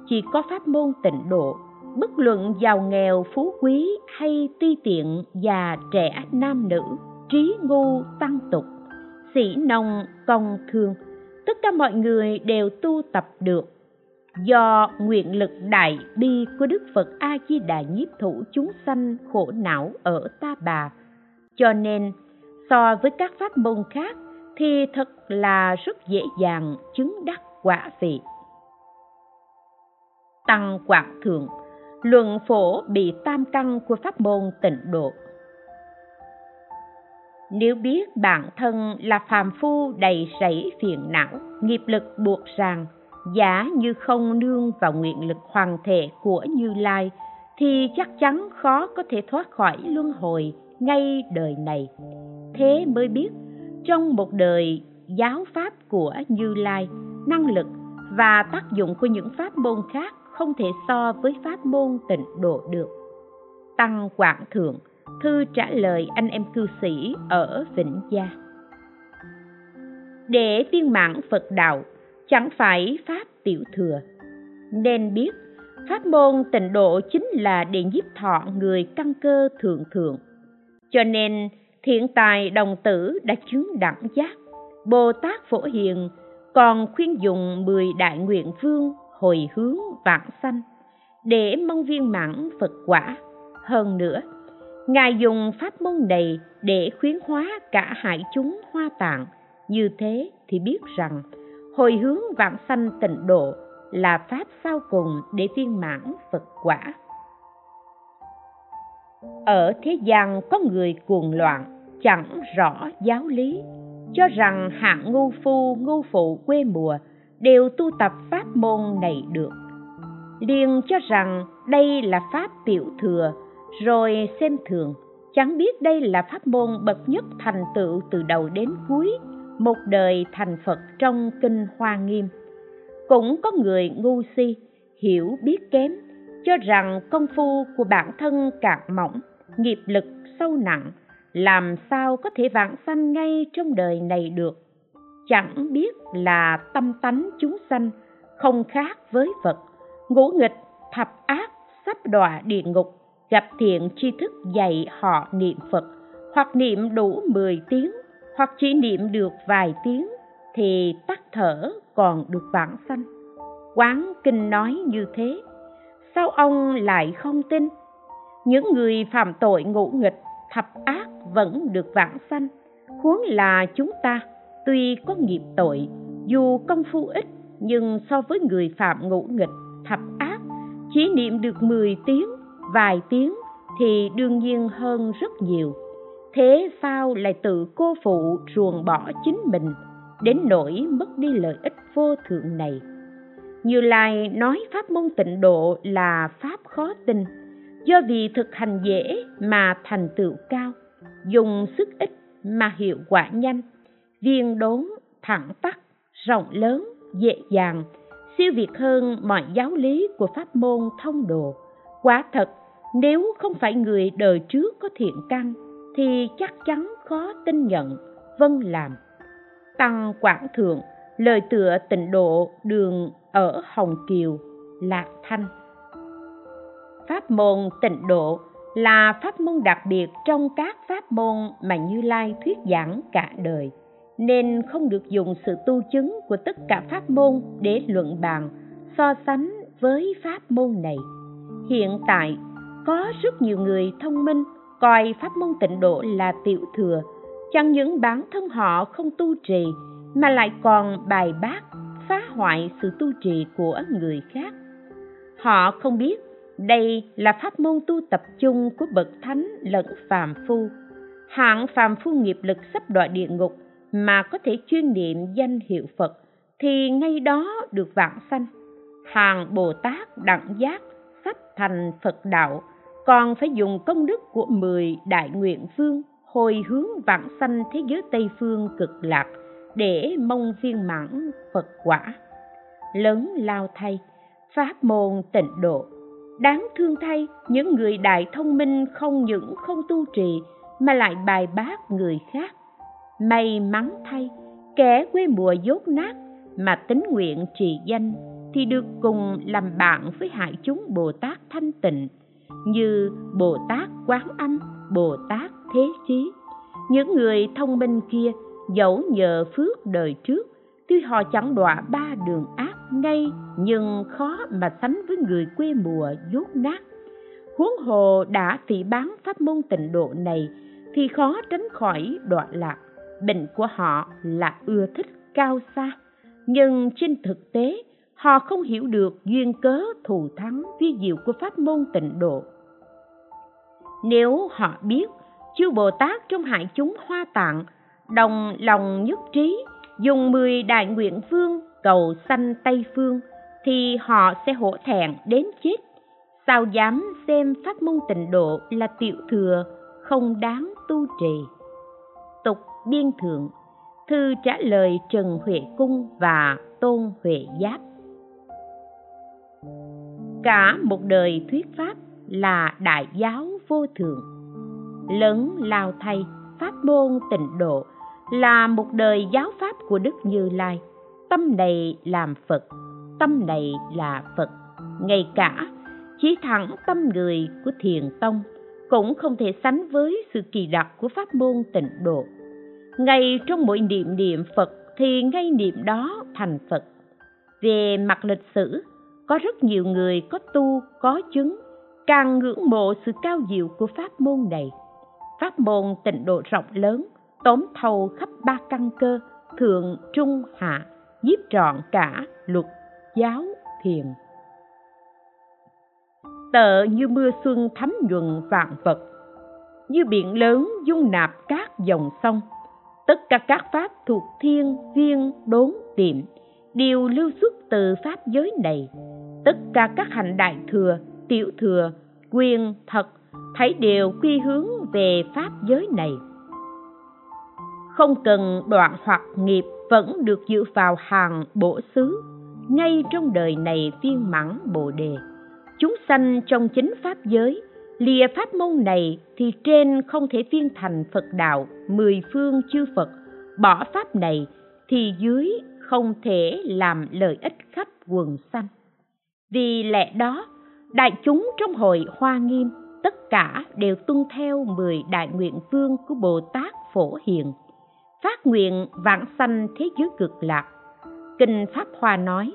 Chỉ có pháp môn tịnh độ, bất luận giàu nghèo, phú quý hay ti tiện già trẻ nam nữ, trí ngu, tăng tục, sĩ nông, công thương, tất cả mọi người đều tu tập được do nguyện lực đại bi của đức phật a di đà nhiếp thủ chúng sanh khổ não ở ta bà. Cho nên, so với các pháp môn khác thì thật là rất dễ dàng chứng đắc quả vị. Tăng quảng thượng, luận phổ bị tam căn của pháp môn tịnh độ. Nếu biết bản thân là phàm phu đầy rẫy phiền não, nghiệp lực buộc ràng giả như không nương vào nguyện lực hoàn thể của như lai, thì chắc chắn khó có thể thoát khỏi luân hồi ngay đời này. Thế mới biết, trong một đời giáo pháp của như lai, năng lực và tác dụng của những pháp môn khác không thể so với pháp môn tịnh độ được. Tăng quảng thượng, thư trả lời anh em cư sĩ ở vĩnh gia. Để viên mãn phật đạo chẳng phải pháp tiểu thừa. Nên biết, pháp môn tịnh độ chính là để giúp thọ người căn cơ thượng thượng cho nên, thiện tài đồng tử đã chứng đẳng giác. Bồ tát phổ hiền còn khuyên dùng mười đại nguyện vương hồi hướng vạn sanh để mong viên mãn phật quả. Hơn nữa, ngài dùng pháp môn này để khuyến hóa cả hải chúng hoa tạng. Như thế thì biết rằng hồi hướng vạn sanh tịnh độ là pháp sau cùng để viên mãn phật quả. Ở thế gian có người cuồng loạn, chẳng rõ giáo lý, cho rằng hạng ngu phu, ngu phụ, quê mùa đều tu tập pháp môn này được. Liền cho rằng đây là pháp tiểu thừa, rồi xem thường, chẳng biết đây là pháp môn bậc nhất thành tựu từ đầu đến cuối một đời thành phật trong kinh hoa nghiêm. Cũng có người ngu si, hiểu biết kém, cho rằng công phu của bản thân cạn mỏng, nghiệp lực sâu nặng, làm sao có thể vãng sanh ngay trong đời này được. Chẳng biết là tâm tánh chúng sanh không khác với phật, ngũ nghịch, thập ác, sắp đọa địa ngục, gặp thiện tri thức dạy họ niệm phật, hoặc niệm đủ 10 tiếng hoặc chỉ niệm được vài tiếng thì tắt thở còn được vãng sanh. Quán kinh nói như thế. Sao ông lại không tin? Những người phạm tội ngũ nghịch, thập ác vẫn được vãng sanh. Huống là chúng ta, tuy có nghiệp tội, dù công phu ít, nhưng so với người phạm ngũ nghịch, thập ác, chỉ niệm được 10 tiếng, vài tiếng thì đương nhiên hơn rất nhiều thế sao lại tự cô phụ ruồng bỏ chính mình, đến nỗi mất đi lợi ích vô thượng này như lai nói pháp môn tịnh độ là pháp khó tin do vì thực hành dễ mà thành tựu cao, dùng sức ít mà hiệu quả nhanh, viên đốn, thẳng tắc rộng lớn, dễ dàng, siêu việt hơn mọi giáo lý của pháp môn thông đồ. quả thật, nếu không phải người đời trước có thiện căn thì chắc chắn khó tin nhận, vân làm. Tăng quảng thượng, lời tựa tịnh độ đường ở hồng kiều, lạc thanh. Pháp môn tịnh độ là pháp môn đặc biệt trong các pháp môn mà như lai thuyết giảng cả đời, nên không được dùng sự tu chứng của tất cả pháp môn để luận bàn, so sánh với pháp môn này. Hiện tại, có rất nhiều người thông minh coi pháp môn tịnh độ là tiểu thừa. Chẳng những bản thân họ không tu trì, mà lại còn bài bác, phá hoại sự tu trì của người khác. Họ không biết đây là pháp môn tu tập chung của bậc thánh lẫn phàm phu. Hạng phàm phu nghiệp lực sắp đọa địa ngục mà có thể chuyên niệm danh hiệu phật thì ngay đó được vạn sanh. Hàng bồ tát đẳng giác sắp thành phật đạo còn phải dùng công đức của mười đại nguyện phương, hồi hướng vãng sanh thế giới tây phương cực lạc, để mong viên mãn phật quả. Lớn lao thay, pháp môn tịnh độ. Đáng thương thay, những người đại thông minh không những không tu trì, mà lại bài bác người khác. May mắn thay, kẻ quê mùa dốt nát, mà tính nguyện trì danh, thì được cùng làm bạn với hải chúng bồ tát thanh tịnh như bồ tát quán âm bồ tát thế chí. Những người thông minh kia dẫu nhờ phước đời trước, tuy họ chẳng đọa ba đường ác ngay, nhưng khó mà sánh với người quê mùa dốt nát. Huống hồ đã phỉ bán pháp môn tịnh độ này, thì khó tránh khỏi đọa lạc. Bệnh của họ là ưa thích cao xa, nhưng trên thực tế họ không hiểu được duyên cớ thù thắng vi diệu của pháp môn tịnh độ. Nếu họ biết chư bồ tát trong hại chúng hoa tạng, đồng lòng nhất trí, dùng mười đại nguyện phương cầu sanh tây phương, thì họ sẽ hổ thẹn đến chết. Sao dám xem pháp môn tịnh độ là tiểu thừa, không đáng tu trì? Tục biên thượng, thư trả lời trần huệ cung và tôn huệ giáp cả một đời thuyết pháp là đại giáo vô thượng. Lớn lao thay, pháp môn tịnh độ, là một đời giáo pháp của đức như lai. Tâm này làm phật, tâm này là phật. Ngay cả chỉ thẳng tâm người của thiền tông cũng không thể sánh với sự kỳ đặc của pháp môn tịnh độ. Ngay trong mỗi niệm niệm phật thì ngay niệm đó thành phật. Về mặt lịch sử có rất nhiều người có tu, có chứng, càng ngưỡng mộ sự cao diệu của pháp môn này. Pháp môn tịnh độ rộng lớn, tóm thầu khắp ba căn cơ, thượng, trung, hạ nhiếp trọn cả luật, giáo, thiền. Tợ như mưa xuân thấm nhuần vạn vật, như biển lớn dung nạp các dòng sông. Tất cả các pháp thuộc thiên viên đốn, tiệm đều lưu xuất từ pháp giới này tất cả các hành đại thừa, tiểu thừa, quyền, thật, thấy đều quy hướng về pháp giới này. Không cần đoạn hoặc nghiệp vẫn được dự vào hàng bổ xứ, ngay trong đời này viên mãn bồ đề. Chúng sanh trong chính pháp giới, lìa pháp môn này thì trên không thể viên thành phật đạo, mười phương chư phật. Bỏ pháp này thì dưới không thể làm lợi ích khắp quần sanh vì lẽ đó, đại chúng trong hội hoa nghiêm tất cả đều tuân theo mười đại nguyện vương của bồ tát phổ hiền. Phát nguyện vãng sanh thế giới cực lạc. Kinh pháp hoa nói,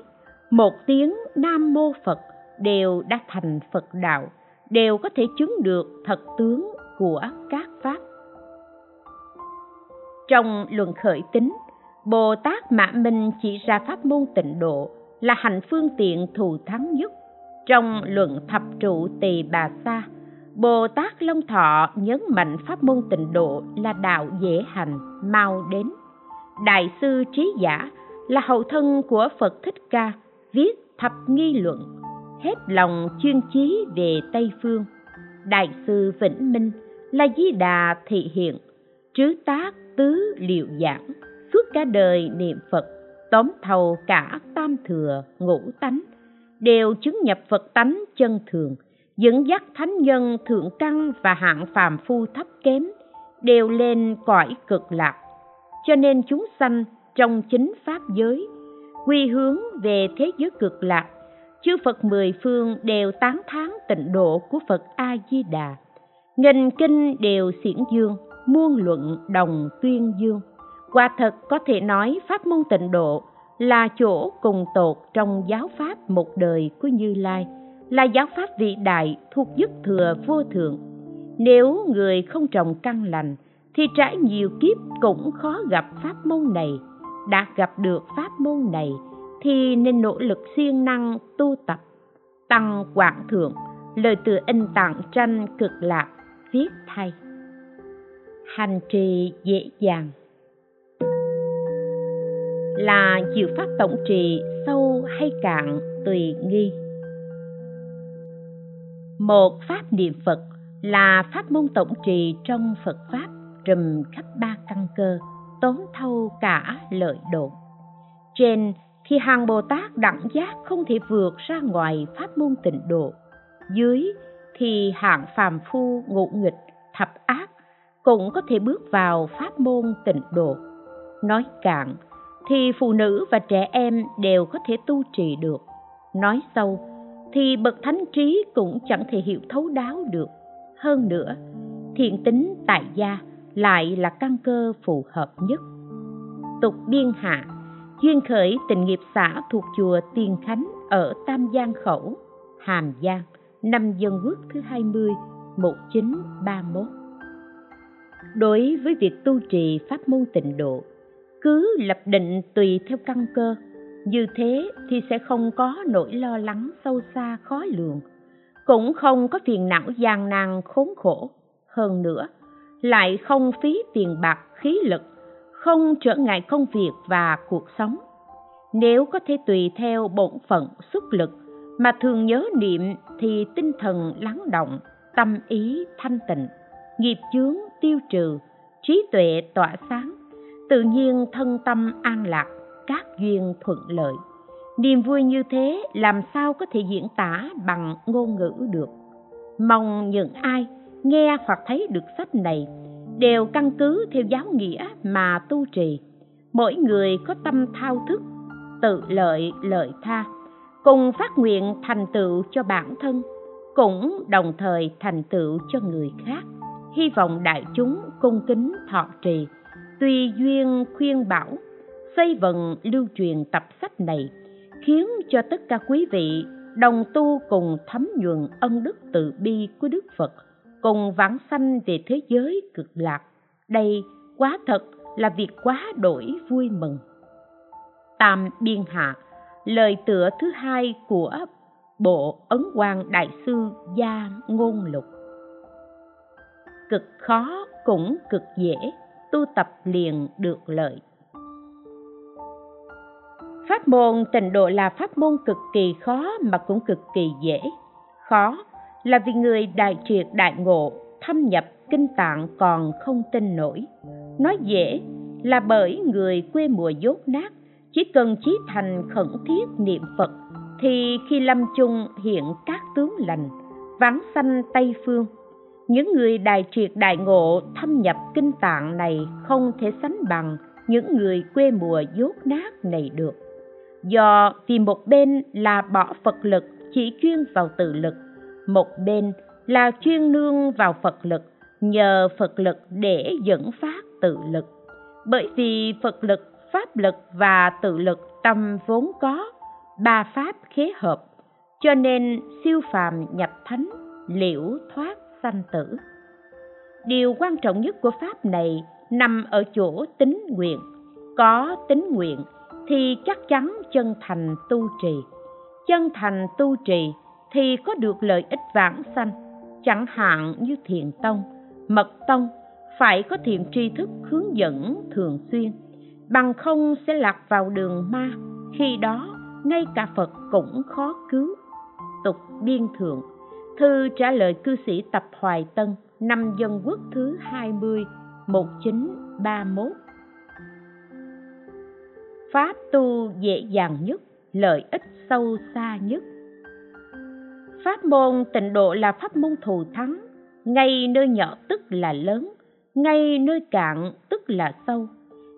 một tiếng nam mô phật đều đã thành phật đạo, đều có thể chứng được thật tướng của các pháp. Trong luận khởi tính, bồ tát mã minh chỉ ra pháp môn tịnh độ là hành phương tiện thù thắng nhất. Trong luận thập trụ tỳ bà sa, bồ tát long thọ nhấn mạnh pháp môn tịnh độ là đạo dễ hành, mau đến. Đại sư trí giả là hậu thân của phật thích ca, viết thập nghi luận, hết lòng chuyên chí về tây phương. Đại sư vĩnh minh là di đà thị hiện, trứ tác tứ liệu giảng, suốt cả đời niệm phật tóm thầu cả tam thừa, ngũ tánh, đều chứng nhập phật tánh chân thường, dẫn dắt thánh nhân thượng căn và hạng phàm phu thấp kém, đều lên cõi cực lạc. Cho nên chúng sanh trong chính pháp giới, quy hướng về thế giới cực lạc, chư phật mười phương đều tán thán tịnh độ của phật a di đà nghìn kinh đều xiển dương, muôn luận đồng tuyên dương quả thật có thể nói pháp môn tịnh độ là chỗ cùng tột trong giáo pháp một đời của như lai, là giáo pháp vĩ đại thuộc dứt thừa vô thượng. Nếu người không trồng căn lành, thì trải nhiều kiếp cũng khó gặp pháp môn này. Đã gặp được pháp môn này, thì nên nỗ lực siêng năng tu tập. Tăng quảng thượng, lời từ in tặng tranh cực lạc, viết thay. Hành trì dễ dàng là diệu pháp tổng trì sâu hay cạn tùy nghi. Một pháp niệm phật là pháp môn tổng trì trong phật pháp trùm khắp ba căn cơ, tốn thâu cả lợi độ. Trên thì hàng bồ tát đẳng giác không thể vượt ra ngoài pháp môn tịnh độ, dưới thì hạng phàm phu ngụ nghịch, thập ác cũng có thể bước vào pháp môn tịnh độ. Nói cạn thì phụ nữ và trẻ em đều có thể tu trì được. Nói sâu thì bậc thánh trí cũng chẳng thể hiểu thấu đáo được. Hơn nữa thiện tính tại gia lại là căn cơ phù hợp nhất. Tục biên hạ duyên khởi tình nghiệp xã thuộc chùa Tiên Khánh ở Tam Giang Khẩu, Hàm Giang, năm Dân Quốc thứ 20, 1931. Đối với việc tu trì pháp môn tịnh độ, cứ lập định tùy theo căn cơ, như thế thì sẽ không có nỗi lo lắng sâu xa khó lường, cũng không có phiền não gian nan khốn khổ. Hơn nữa, lại không phí tiền bạc khí lực không trở ngại công việc và cuộc sống. Nếu có thể tùy theo bổn phận xuất lực mà thường nhớ niệm thì tinh thần lắng động tâm ý thanh tịnh nghiệp chướng tiêu trừ trí tuệ tỏa sáng tự nhiên thân tâm an lạc, các duyên thuận lợi. Niềm vui như thế làm sao có thể diễn tả bằng ngôn ngữ được? Mong những ai nghe hoặc thấy được sách này đều căn cứ theo giáo nghĩa mà tu trì. Mỗi người có tâm thao thức, tự lợi lợi tha, cùng phát nguyện thành tựu cho bản thân, cũng đồng thời thành tựu cho người khác. Hy vọng đại chúng cung kính thọ trì tùy duyên khuyên bảo, xây vận lưu truyền tập sách này khiến cho tất cả quý vị đồng tu cùng thấm nhuần ân đức từ bi của đức phật, cùng vãng sanh về thế giới cực lạc. Đây quá thật là việc quá đổi vui mừng. Tam biên hạ, lời tựa thứ hai của bộ ấn quang đại sư gia ngôn lục. Cực khó cũng cực dễ tu tập liền được lợi. Pháp môn, tịnh độ là pháp môn cực kỳ khó mà cũng cực kỳ dễ. Khó là vì người đại triệt đại ngộ, thâm nhập kinh tạng còn không tin nổi. Nói dễ là bởi người quê mùa dốt nát, chỉ cần chí thành khẩn thiết niệm phật, thì khi lâm chung hiện các tướng lành vắng sanh tây phương những người đại triệt đại ngộ thâm nhập kinh tạng này không thể sánh bằng những người quê mùa dốt nát này được. Do vì một bên là bỏ phật lực chỉ chuyên vào tự lực, một bên là chuyên nương vào phật lực nhờ phật lực để dẫn phát tự lực. Bởi vì phật lực, pháp lực và tự lực tâm vốn có, ba pháp khế hợp, cho nên siêu phàm nhập thánh, liễu thoát sanh tử. Điều quan trọng nhất của pháp này nằm ở chỗ tính nguyện. Có tính nguyện thì chắc chắn chân thành tu trì. Chân thành tu trì thì có được lợi ích vãng sanh. Chẳng hạn như thiền tông, mật tông phải có thiện tri thức hướng dẫn thường xuyên. Bằng không sẽ lạc vào đường ma, khi đó ngay cả phật cũng khó cứu. Tục biên thượng thư trả lời cư sĩ tập hoài tân năm dân quốc thứ 20 1931 Pháp tu dễ dàng nhất, lợi ích sâu xa nhất. Pháp môn tịnh độ là pháp môn thù thắng, ngay nơi nhỏ tức là lớn, ngay nơi cạn tức là sâu.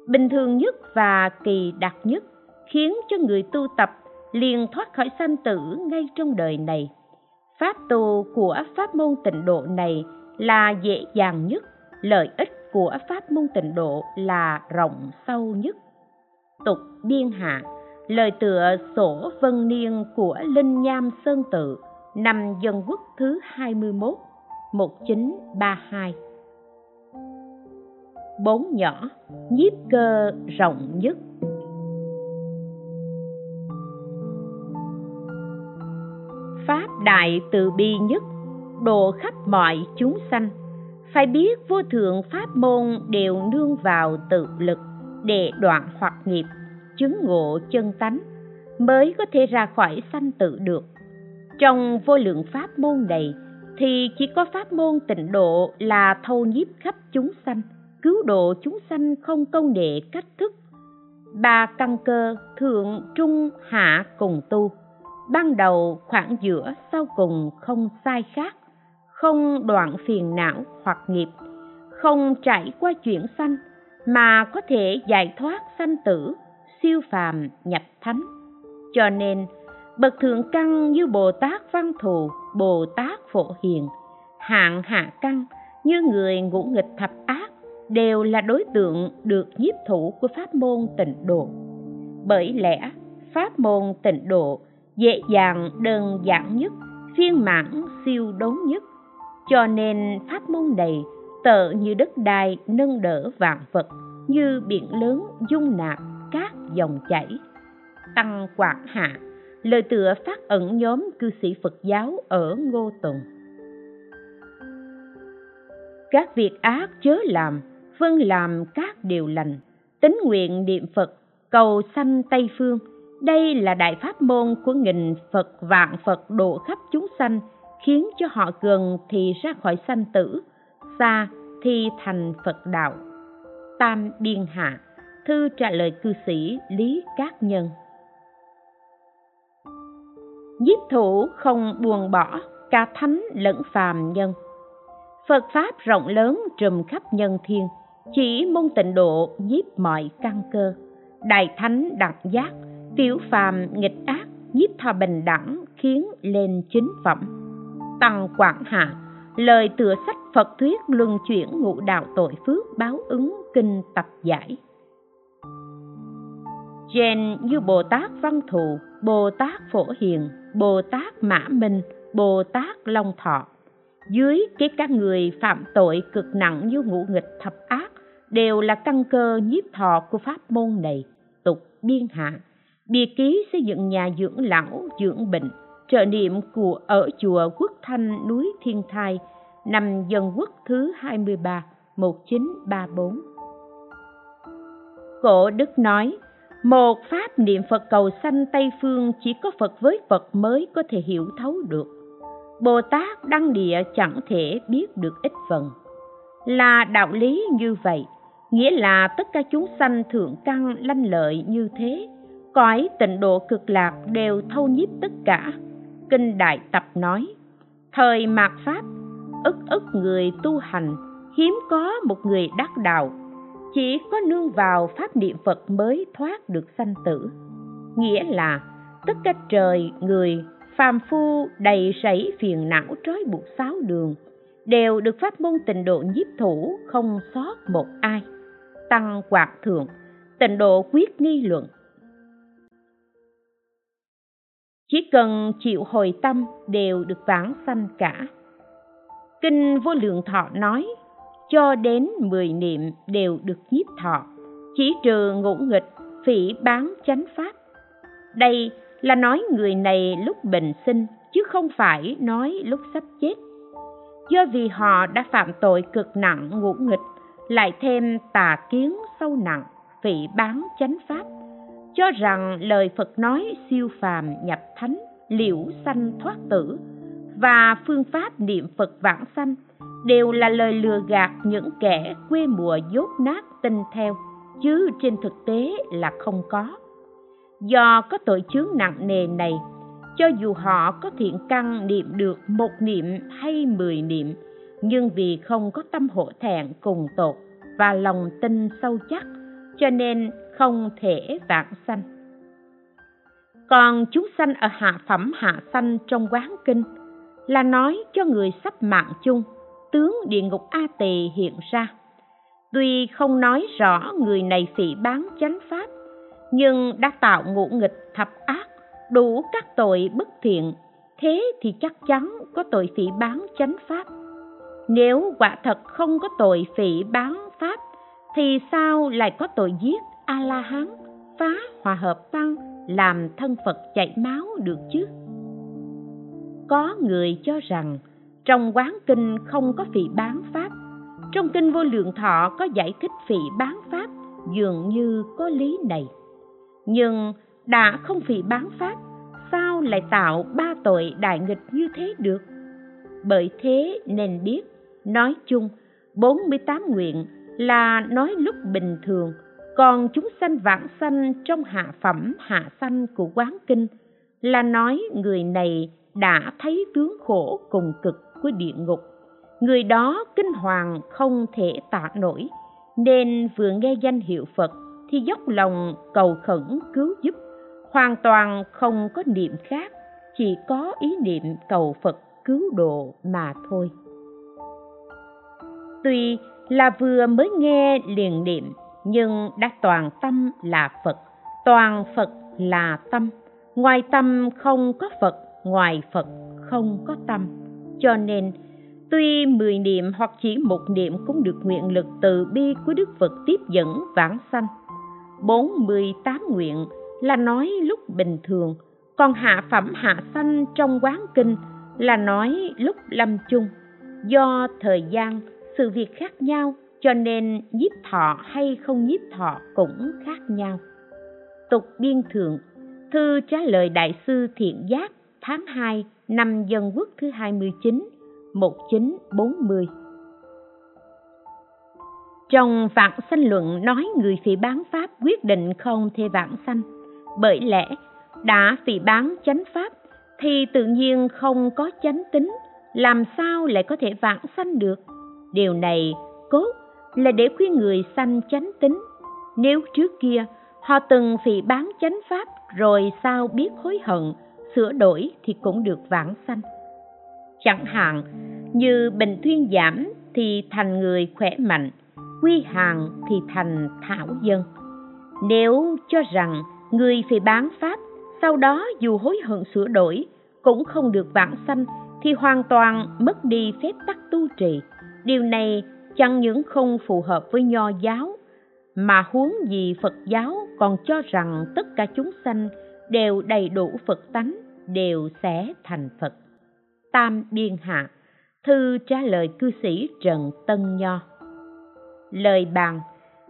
Bình thường nhất và kỳ đặc nhất khiến cho người tu tập liền thoát khỏi sanh tử ngay trong đời này. Pháp tu của pháp môn tịnh độ này là dễ dàng nhất, lợi ích của pháp môn tịnh độ là rộng sâu nhất. Tục biên hạ, lời tựa sổ vân niên của Linh Nham Sơn Tự, năm dân quốc thứ 21, 1932. Bốn nhỏ, nhiếp cơ rộng nhất. Đại từ bi nhất, độ khắp mọi chúng sanh. Phải biết vô thượng pháp môn đều nương vào tự lực để đoạn hoặc nghiệp chứng ngộ chân tánh mới có thể ra khỏi sanh tự được. Trong vô lượng pháp môn này thì chỉ có pháp môn tịnh độ là thâu nhiếp khắp chúng sanh cứu độ chúng sanh không công nghệ cách thức. Ba căn cơ thượng trung hạ cùng tu ban đầu khoảng giữa, sau cùng không sai khác. Không đoạn phiền não hoặc nghiệp. Không trải qua chuyển sanh, mà có thể giải thoát sanh tử, siêu phàm nhập thánh. Cho nên, bậc thượng căn như bồ tát văn thù, bồ tát phổ hiền, hạng hạ căn như người ngũ nghịch thập ác đều là đối tượng được nhiếp thủ của pháp môn tịnh độ. Bởi lẽ, pháp môn tịnh độ dễ dàng, đơn giản nhất phiên mãn, siêu đốn nhất. Cho nên pháp môn này, tợ như đất đai nâng đỡ vạn vật, như biển lớn dung nạp các dòng chảy. Tăng quảng hạ, lời tựa phát ẩn nhóm cư sĩ phật giáo ở ngô tùng. Các việc ác chớ làm, phân làm các điều lành, tính nguyện niệm phật, cầu sanh tây phương đây là đại pháp môn của nghìn phật vạn phật độ khắp chúng sanh, khiến cho họ gần thì ra khỏi sanh tử, xa thì thành phật đạo. Tam biên hạ, thư trả lời cư sĩ lý cát nhân. Nhiếp thủ không buồn bỏ cả thánh lẫn phàm nhân. Phật pháp rộng lớn trùm khắp nhân thiên, chỉ môn tịnh độ nhiếp mọi căn cơ. Đại thánh đặc giác tiểu phàm nghịch ác nhiếp thọ bình đẳng khiến lên chính phẩm tăng quảng hạ lời tựa sách phật thuyết luân chuyển ngũ đạo tội phước báo ứng kinh tập giải Gen như Bồ Tát Văn Thù, Bồ Tát Phổ Hiền, Bồ Tát Mã Minh, Bồ Tát Long Thọ. Dưới cái các người phạm tội cực nặng như ngũ nghịch thập ác đều là căn cơ nhiếp thọ của pháp môn này, tục biên hạ. Bia ký xây dựng nhà dưỡng lão, dưỡng bệnh, trợ niệm của ở chùa Quốc Thanh núi Thiên Thai, năm dân quốc thứ 23, 1934. Cổ Đức nói, một pháp niệm Phật cầu sanh Tây Phương chỉ có Phật với Phật mới có thể hiểu thấu được. Bồ Tát đăng địa chẳng thể biết được ít phần. Là đạo lý như vậy, nghĩa là tất cả chúng sanh thượng căn lanh lợi như thế, cõi tịnh độ cực lạc đều thâu nhiếp tất cả. Kinh đại tập nói, thời mạt pháp, ức ức người tu hành, hiếm có một người đắc đạo. Chỉ có nương vào pháp niệm phật mới thoát được sanh tử. Nghĩa là, tất cả trời, người, phàm phu đầy rẫy phiền não trói buộc sáu đường đều được pháp môn tịnh độ nhiếp thủ, không sót một ai. Tăng quạt thượng, tịnh độ quyết nghi luận chỉ cần chịu hồi tâm đều được vãng sanh cả. Kinh vô lượng thọ nói, cho đến mười niệm đều được nhiếp thọ, chỉ trừ ngũ nghịch, phỉ bán chánh pháp. Đây là nói người này lúc bình sinh, chứ không phải nói lúc sắp chết. Do vì họ đã phạm tội cực nặng ngũ nghịch, lại thêm tà kiến sâu nặng, phỉ bán chánh pháp cho rằng lời phật nói siêu phàm nhập thánh, liễu sanh thoát tử và phương pháp niệm phật vãng sanh đều là lời lừa gạt những kẻ quê mùa dốt nát tin theo, chứ trên thực tế là không có. Do có tội chướng nặng nề này, cho dù họ có thiện căn niệm được một niệm hay mười niệm, nhưng vì không có tâm hổ thẹn cùng tột và lòng tin sâu chắc cho nên không thể vãng sanh. Còn chúng sanh ở hạ phẩm, hạ sanh trong quán kinh là nói cho người sắp mạng chung, tướng địa ngục a tỳ hiện ra. Tuy không nói rõ người này phỉ bán chánh pháp, nhưng đã tạo ngũ nghịch thập ác, đủ các tội bất thiện, thế thì chắc chắn có tội phỉ bán chánh pháp. Nếu quả thật không có tội phỉ bán pháp thì sao lại có tội giết a la hán phá hòa hợp tăng làm thân phật chảy máu được chứ? Có người cho rằng, trong quán kinh không có phỉ bán pháp. Trong kinh vô lượng thọ có giải thích phỉ bán pháp, dường như có lý này. Nhưng đã không phỉ bán pháp, sao lại tạo ba tội đại nghịch như thế được? Bởi thế nên biết, nói chung 48 nguyện là nói lúc bình thường, còn chúng sanh vãng sanh trong hạ phẩm, hạ sanh của quán kinh, là nói người này đã thấy tướng khổ cùng cực của địa ngục. Người đó kinh hoàng không thể tạ nổi, nên vừa nghe danh hiệu phật thì dốc lòng cầu khẩn cứu giúp. Hoàn toàn không có niệm khác, chỉ có ý niệm cầu phật cứu độ mà thôi. Tuy là vừa mới nghe liền niệm, nhưng đã toàn tâm là phật, toàn phật là tâm. Ngoài tâm không có phật, ngoài phật không có tâm. Cho nên, tuy mười niệm hoặc chỉ một niệm cũng được nguyện lực từ bi của đức phật tiếp dẫn vãng sanh. Bốn mươi tám nguyện là nói lúc bình thường, còn hạ phẩm hạ sanh trong quán kinh là nói lúc lâm chung. Do thời gian sự việc khác nhau, cho nên nhiếp thọ hay không nhiếp thọ cũng khác nhau. Tục biên thượng, thư trả lời đại sư thiện giác, tháng 2 năm dân quốc thứ 29 1940 trong vạn sanh luận nói người phỉ bán pháp quyết định không thể vạn sanh. Bởi lẽ, đã phỉ bán chánh pháp, thì tự nhiên không có chánh tính, làm sao lại có thể vãng sanh được? Điều này cốt là để khuyên người sanh chánh tính. Nếu trước kia họ từng phỉ bán chánh pháp rồi sao biết hối hận, sửa đổi thì cũng được vãng sanh. Chẳng hạn, như bệnh thuyên giảm thì thành người khỏe mạnh, quy hàng thì thành thảo dân. Nếu cho rằng người phải bán pháp, sau đó dù hối hận sửa đổi cũng không được vãng sanh thì hoàn toàn mất đi phép tắc tu trì điều này chẳng những không phù hợp với nho giáo, mà huống gì phật giáo còn cho rằng tất cả chúng sanh đều đầy đủ phật tánh, đều sẽ thành phật. Tam biên hạ, thư trả lời cư sĩ trần tân nho. Lời bàn,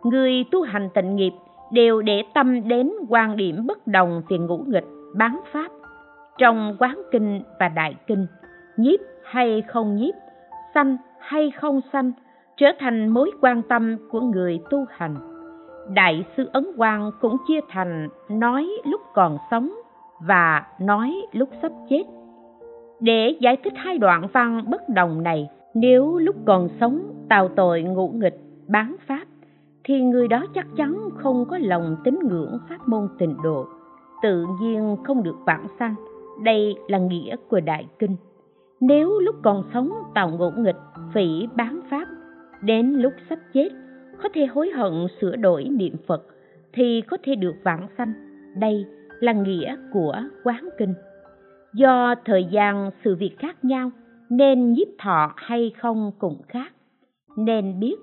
người tu hành tịnh nghiệp đều để tâm đến quan điểm bất đồng về ngũ nghịch, bán pháp. Trong quán kinh và đại kinh, nhiếp hay không nhiếp, sanh hay không sanh, trở thành mối quan tâm của người tu hành. Đại sư ấn quang cũng chia thành nói lúc còn sống và nói lúc sắp chết. Để giải thích hai đoạn văn bất đồng này, nếu lúc còn sống tào tội ngũ nghịch bán pháp, thì người đó chắc chắn không có lòng tín ngưỡng pháp môn tịnh độ, tự nhiên không được vãng sanh. Đây là nghĩa của đại kinh nếu lúc còn sống tào ngũ nghịch, phỉ bán pháp, đến lúc sắp chết, có thể hối hận sửa đổi niệm phật, thì có thể được vãng sanh. Đây là nghĩa của quán kinh. Do thời gian sự việc khác nhau, nên nhiếp thọ hay không cũng khác. Nên biết,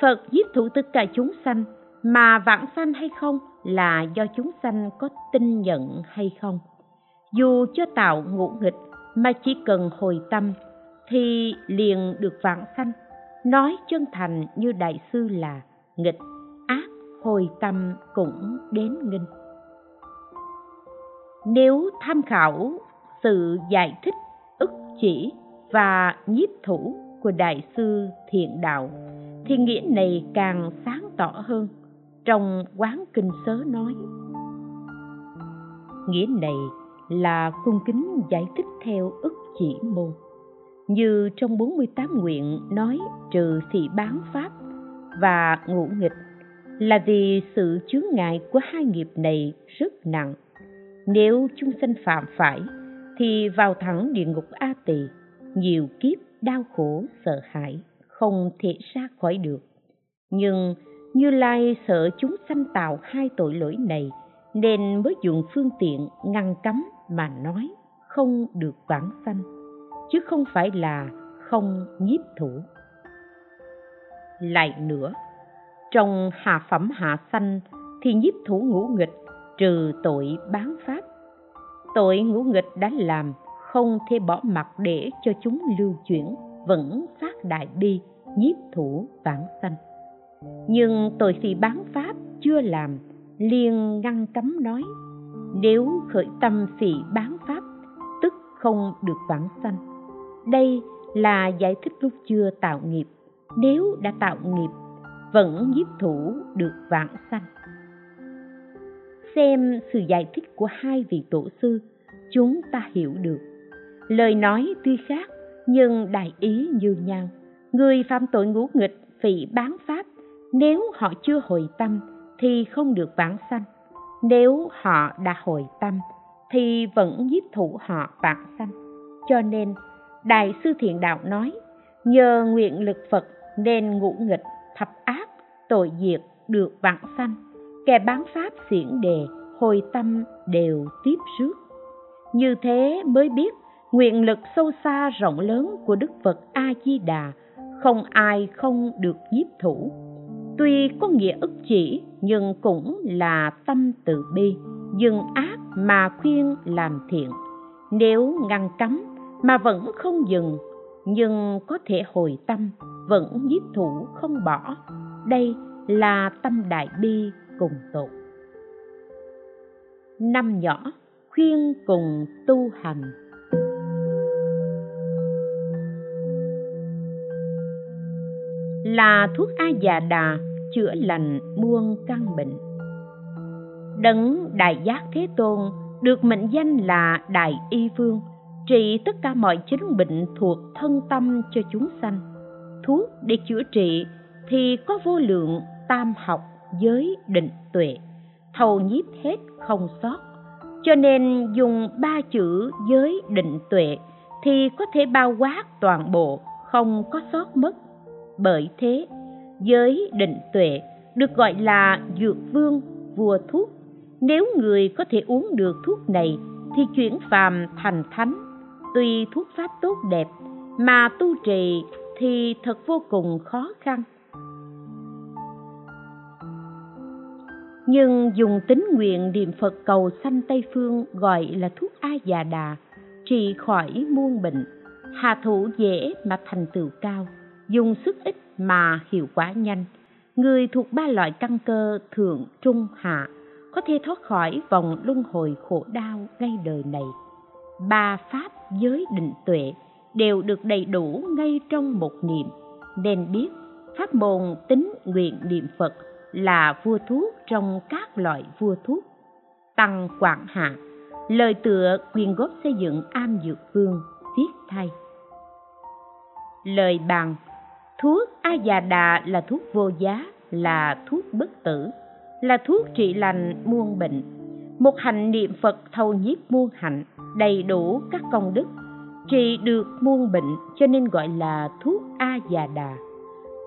phật giết thủ tất cả chúng sanh, mà vãng sanh hay không là do chúng sanh có tin nhận hay không. Dù cho tạo ngũ nghịch mà chỉ cần hồi tâm thì liền được vãng sanh. Nói chân thành như đại sư là nghịch, ác hồi tâm cũng đến nghinh nếu tham khảo sự giải thích ức chỉ và nhiếp thủ của đại sư thiện đạo, thì nghĩa này càng sáng tỏ hơn trong quán kinh sớ nói. Nghĩa này là cung kính giải thích theo ức chỉ môn. Như trong 48 nguyện nói, trừ thị bán pháp và ngũ nghịch, là vì sự chướng ngại của hai nghiệp này rất nặng. Nếu chúng sinh phạm phải, thì vào thẳng địa ngục a tỳ, nhiều kiếp đau khổ, sợ hãi, không thể ra khỏi được. Nhưng như lai sợ chúng sanh tạo hai tội lỗi này nên mới dùng phương tiện ngăn cấm mà nói không được vãng sanh, chứ không phải là không nhiếp thủ. Lại nữa, trong hạ phẩm hạ sanh thì nhiếp thủ ngũ nghịch trừ tội bán pháp. Tội ngũ nghịch đã làm không thể bỏ mặc để cho chúng lưu chuyển, vẫn phát đại bi, nhiếp thủ vãng sanh. Nhưng tội phi bán pháp chưa làm liền ngăn cấm nói, nếu khởi tâm phỉ bán pháp, tức không được vãng sanh. Đây là giải thích lúc chưa tạo nghiệp. Nếu đã tạo nghiệp, vẫn nhiếp thủ được vãng sanh. Xem sự giải thích của hai vị tổ sư, chúng ta hiểu được. Lời nói tuy khác, nhưng đại ý như nhau. Người phạm tội ngũ nghịch phỉ bán pháp, nếu họ chưa hồi tâm thì không được vãng sanh. Nếu họ đã hồi tâm, thì vẫn giết thủ họ vãng sanh. Cho nên, đại sư thiện đạo nói, nhờ nguyện lực phật nên ngũ nghịch, thập ác, tội diệt được vãng sanh. Kẻ bán pháp xiển đề, hồi tâm đều tiếp rước. Như thế mới biết, nguyện lực sâu xa rộng lớn của đức phật a di đà, không ai không được nhiếp thủ tuy có nghĩa ức chỉ, nhưng cũng là tâm từ bi. Dừng ác mà khuyên làm thiện. Nếu ngăn cấm mà vẫn không dừng, nhưng có thể hồi tâm, vẫn nhiếp thủ không bỏ. Đây là tâm đại bi cùng tột năm nhỏ, khuyên cùng tu hành. Là thuốc a già đà chữa lành muôn căn bệnh. Đấng đại giác thế tôn được mệnh danh là đại y vương, trị tất cả mọi chứng bệnh thuộc thân tâm cho chúng sanh. Thuốc để chữa trị thì có vô lượng tam học giới định tuệ, thầu nhiếp hết không sót. Cho nên dùng ba chữ giới định tuệ thì có thể bao quát toàn bộ, không có sót mất. Bởi thế giới định tuệ, được gọi là dược vương, vua thuốc. Nếu người có thể uống được thuốc này, thì chuyển phàm thành thánh. Tuy thuốc pháp tốt đẹp, mà tu trì thì thật vô cùng khó khăn. Nhưng dùng tính nguyện niệm phật cầu sanh tây phương gọi là thuốc a già đà trị khỏi muôn bệnh, hạ thủ dễ mà thành tựu cao, dùng sức ít mà hiệu quả nhanh. Người thuộc ba loại căn cơ thượng, trung, hạ có thể thoát khỏi vòng luân hồi khổ đau ngay đời này. Ba pháp giới định tuệ đều được đầy đủ ngay trong một niệm. Nên biết, pháp môn tính nguyện niệm phật là vua thuốc trong các loại vua thuốc tăng quảng hạ, lời tựa quyên góp xây dựng am dược vương, viết thay. Lời bàn thuốc a già đà là thuốc vô giá, là thuốc bất tử, là thuốc trị lành, muôn bệnh. Một hành niệm phật thâu nhiếp muôn hạnh, đầy đủ các công đức, trị được muôn bệnh cho nên gọi là thuốc a già đà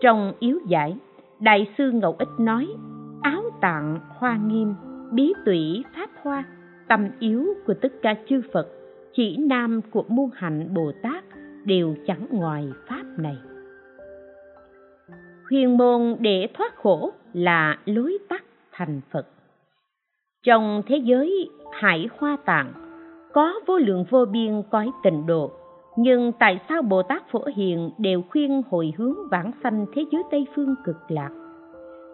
trong yếu giải, đại sư ngẫu ích nói, áo tạng hoa nghiêm, bí tủy pháp hoa, tâm yếu của tất cả chư phật, chỉ nam của muôn hạnh bồ tát đều chẳng ngoài pháp này huyền môn để thoát khổ là lối tắt thành phật. Trong thế giới hải hoa tạng, có vô lượng vô biên cõi tịnh độ, nhưng tại sao bồ tát phổ hiền đều khuyên hồi hướng vãng sanh thế giới tây phương cực lạc?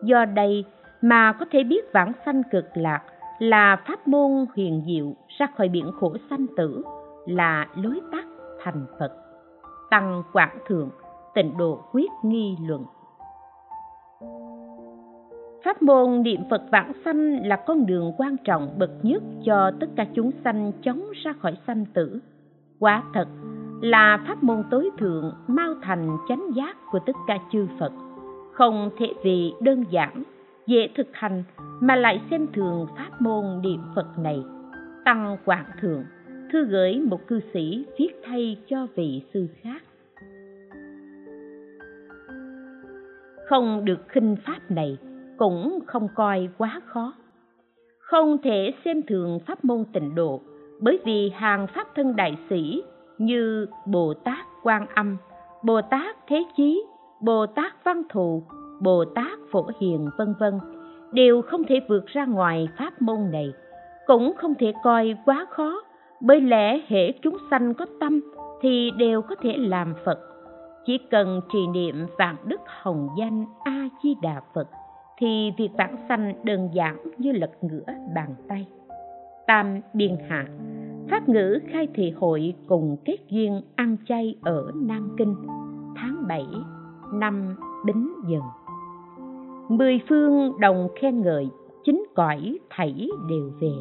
Do đây mà có thể biết vãng sanh cực lạc là pháp môn huyền diệu ra khỏi biển khổ sanh tử là lối tắt thành phật. Tăng quảng thượng, tịnh độ quyết nghi luận. Pháp môn niệm Phật vãng sanh là con đường quan trọng bậc nhất cho tất cả chúng sanh chống ra khỏi sanh tử. Quả thật là pháp môn tối thượng mau thành chánh giác của tất cả chư Phật. Không thể vì đơn giản, dễ thực hành mà lại xem thường pháp môn niệm Phật này. Tăng Quảng Thượng thư gửi một cư sĩ viết thay cho vị sư khác. Không được khinh pháp này, cũng không coi quá khó. Không thể xem thường pháp môn tịnh độ, bởi vì hàng pháp thân đại sĩ như bồ tát quan âm, bồ tát thế chí, bồ tát văn thù, bồ tát phổ hiền, vân vân, đều không thể vượt ra ngoài pháp môn này, cũng không thể coi quá khó, bởi lẽ hệ chúng sanh có tâm thì đều có thể làm phật. Chỉ cần trì niệm vạn đức hồng danh a di đà phật thì việc vãng sanh đơn giản như lật ngửa bàn tay. Tam biên hạ, pháp ngữ khai thị hội cùng kết duyên ăn chay ở nam kinh, tháng 7 năm bính dần. Mười phương đồng khen ngợi chính cõi thảy đều về.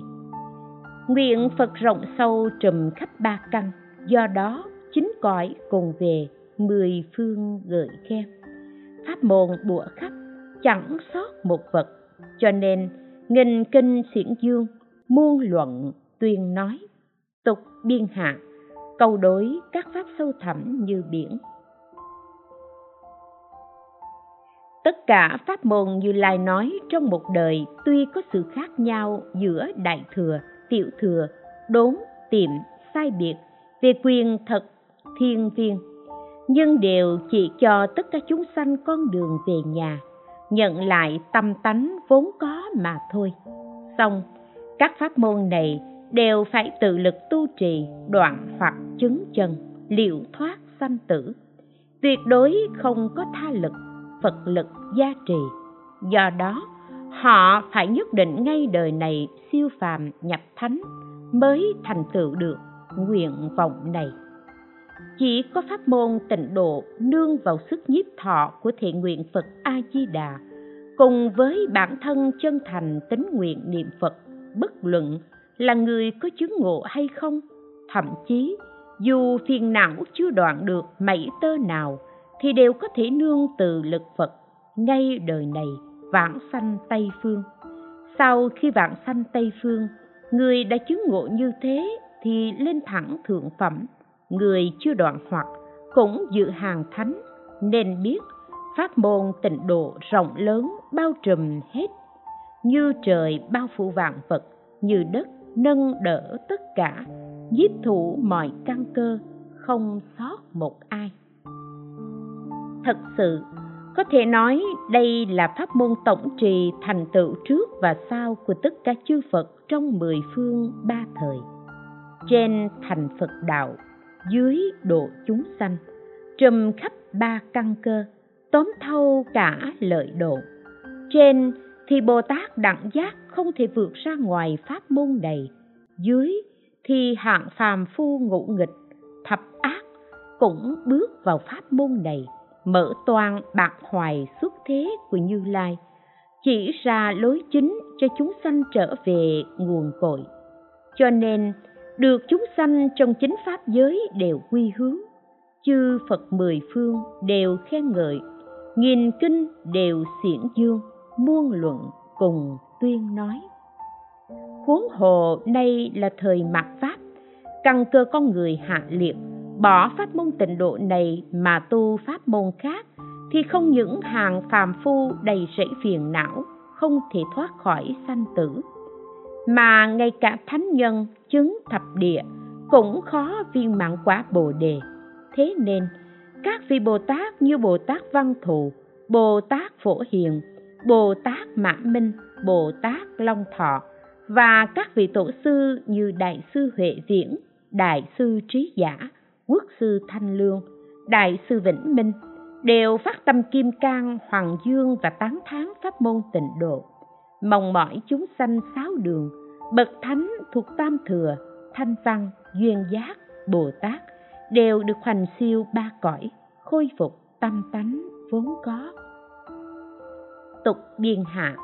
Nguyện phật rộng sâu trùm khắp ba căn, do đó chính cõi cùng về, mười phương gợi khen. Pháp môn bủa khắp chẳng sót một vật. Cho nên nghìn kinh xiển dương muôn luận, tuyên nói, tục biên hạ, câu đối các pháp sâu thẳm như biển. Tất cả pháp môn như lai nói trong một đời tuy có sự khác nhau giữa đại thừa, tiểu thừa, đốn, tiệm, sai biệt về quyền, thật, thiên viên, nhưng đều chỉ cho tất cả chúng sanh con đường về nhà nhận lại tâm tánh vốn có mà thôi. Xong, các pháp môn này đều phải tự lực tu trì, đoạn hoặc chứng chân, liệu thoát sanh tử. Tuyệt đối không có tha lực, phật lực gia trì. Do đó, họ phải nhất định ngay đời này siêu phàm nhập thánh mới thành tựu được nguyện vọng này chỉ có pháp môn tịnh độ nương vào sức nhiếp thọ của thiện nguyện phật a di đà cùng với bản thân chân thành tính nguyện niệm phật, bất luận là người có chứng ngộ hay không. Thậm chí, dù phiền não chưa đoạn được mảy tơ nào, thì đều có thể nương từ lực phật ngay đời này, vãng sanh tây phương. Sau khi vãng sanh tây phương, người đã chứng ngộ như thế thì lên thẳng thượng phẩm người chưa đoạn hoặc cũng dự hàng thánh nên biết pháp môn tịnh độ rộng lớn bao trùm hết như trời bao phủ vạn vật như đất nâng đỡ tất cả nhiếp thủ mọi căn cơ không sót một ai thật sự có thể nói đây là pháp môn tổng trì thành tựu trước và sau của tất cả chư Phật trong mười phương ba thời. Trên thành Phật đạo, dưới độ chúng sanh, trùm khắp ba căn cơ, tóm thâu cả lợi độ. Trên thì Bồ Tát đẳng giác không thể vượt ra ngoài pháp môn này, dưới thì hạng phàm phu ngũ nghịch, thập ác cũng bước vào pháp môn này, mở toan bạc hoài xuất thế của Như Lai. chỉ ra lối chính cho chúng sanh trở về nguồn cội cho nên được chúng sanh trong chính pháp giới đều quy hướng, chư phật mười phương đều khen ngợi, nghìn kinh đều xiển dương, muôn luận cùng tuyên nói. Huống hồ nay là thời mạt pháp, căn cơ con người hạ liệt, bỏ pháp môn tịnh độ này mà tu pháp môn khác, thì không những hàng phàm phu đầy rẫy phiền não, không thể thoát khỏi sanh tử mà ngay cả thánh nhân, chứng thập địa cũng khó viên mãn quả bồ đề. Thế nên, các vị bồ tát như bồ tát văn thù, bồ tát phổ hiền, bồ tát mã minh, bồ tát long thọ và các vị tổ sư như đại sư huệ viễn, đại sư trí giả, quốc sư thanh lương, đại sư vĩnh minh đều phát tâm kim cang, hoàng dương và tán thán pháp môn tịnh độ mong mỏi chúng sanh sáu đường, bậc thánh thuộc tam thừa, thanh văn, duyên giác, bồ tát, đều được hoành siêu ba cõi, khôi phục tâm tánh vốn có. Tục biên hạ,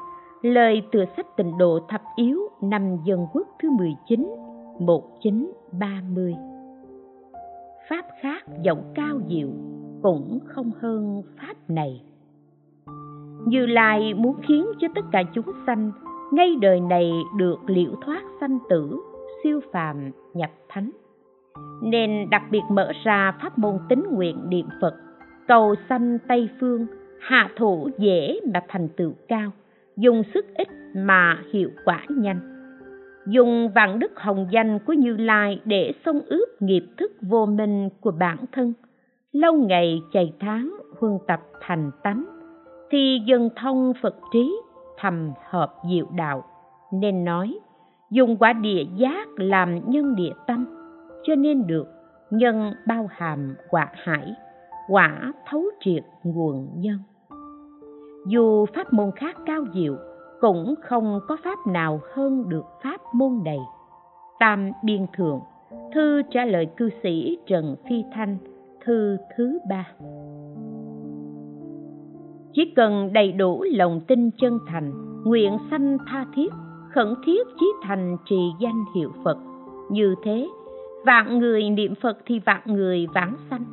lời từ sách tịnh độ thập yếu năm dân quốc thứ 19 1930 Pháp khác giọng cao diệu, cũng không hơn Pháp này. Như Lai muốn khiến cho tất cả chúng sanh ngay đời này được liễu thoát sanh tử, siêu phàm, nhập thánh. Nên đặc biệt mở ra pháp môn tính nguyện niệm phật, cầu sanh tây phương, hạ thủ dễ mà thành tựu cao, dùng sức ít mà hiệu quả nhanh. Dùng vạn đức hồng danh của như lai để xông ướp nghiệp thức vô minh của bản thân, lâu ngày chày tháng huân tập thành tánh thì dần thông phật trí, thầm hợp diệu đạo, nên nói, dùng quả địa giác làm nhân địa tâm, cho nên được nhân bao hàm quả hải, quả thấu triệt nguồn nhân. Dù pháp môn khác cao diệu, cũng không có pháp nào hơn được pháp môn này. Tam biên thượng, thư trả lời cư sĩ trần phi thanh, thư thứ ba chỉ cần đầy đủ lòng tin chân thành, nguyện sanh tha thiết, khẩn thiết chí thành trì danh hiệu phật. Như thế, vạn người niệm phật thì vạn người vãng sanh,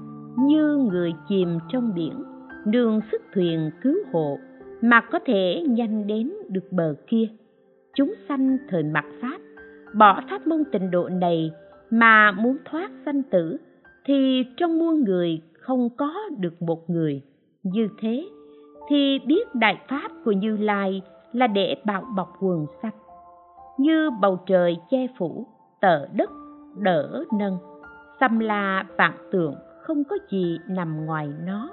như người chìm trong biển đường sức thuyền cứu hộ mà có thể nhanh đến được bờ kia. Chúng sanh thời mặt pháp, bỏ pháp môn tịnh độ này mà muốn thoát sanh tử, thì trong muôn người không có được một người. Như thế thì biết đại pháp của như lai là để bảo bọc quần sạch, như bầu trời che phủ tờ đất đỡ nâng. Xăm la vạn tượng không có gì nằm ngoài nó.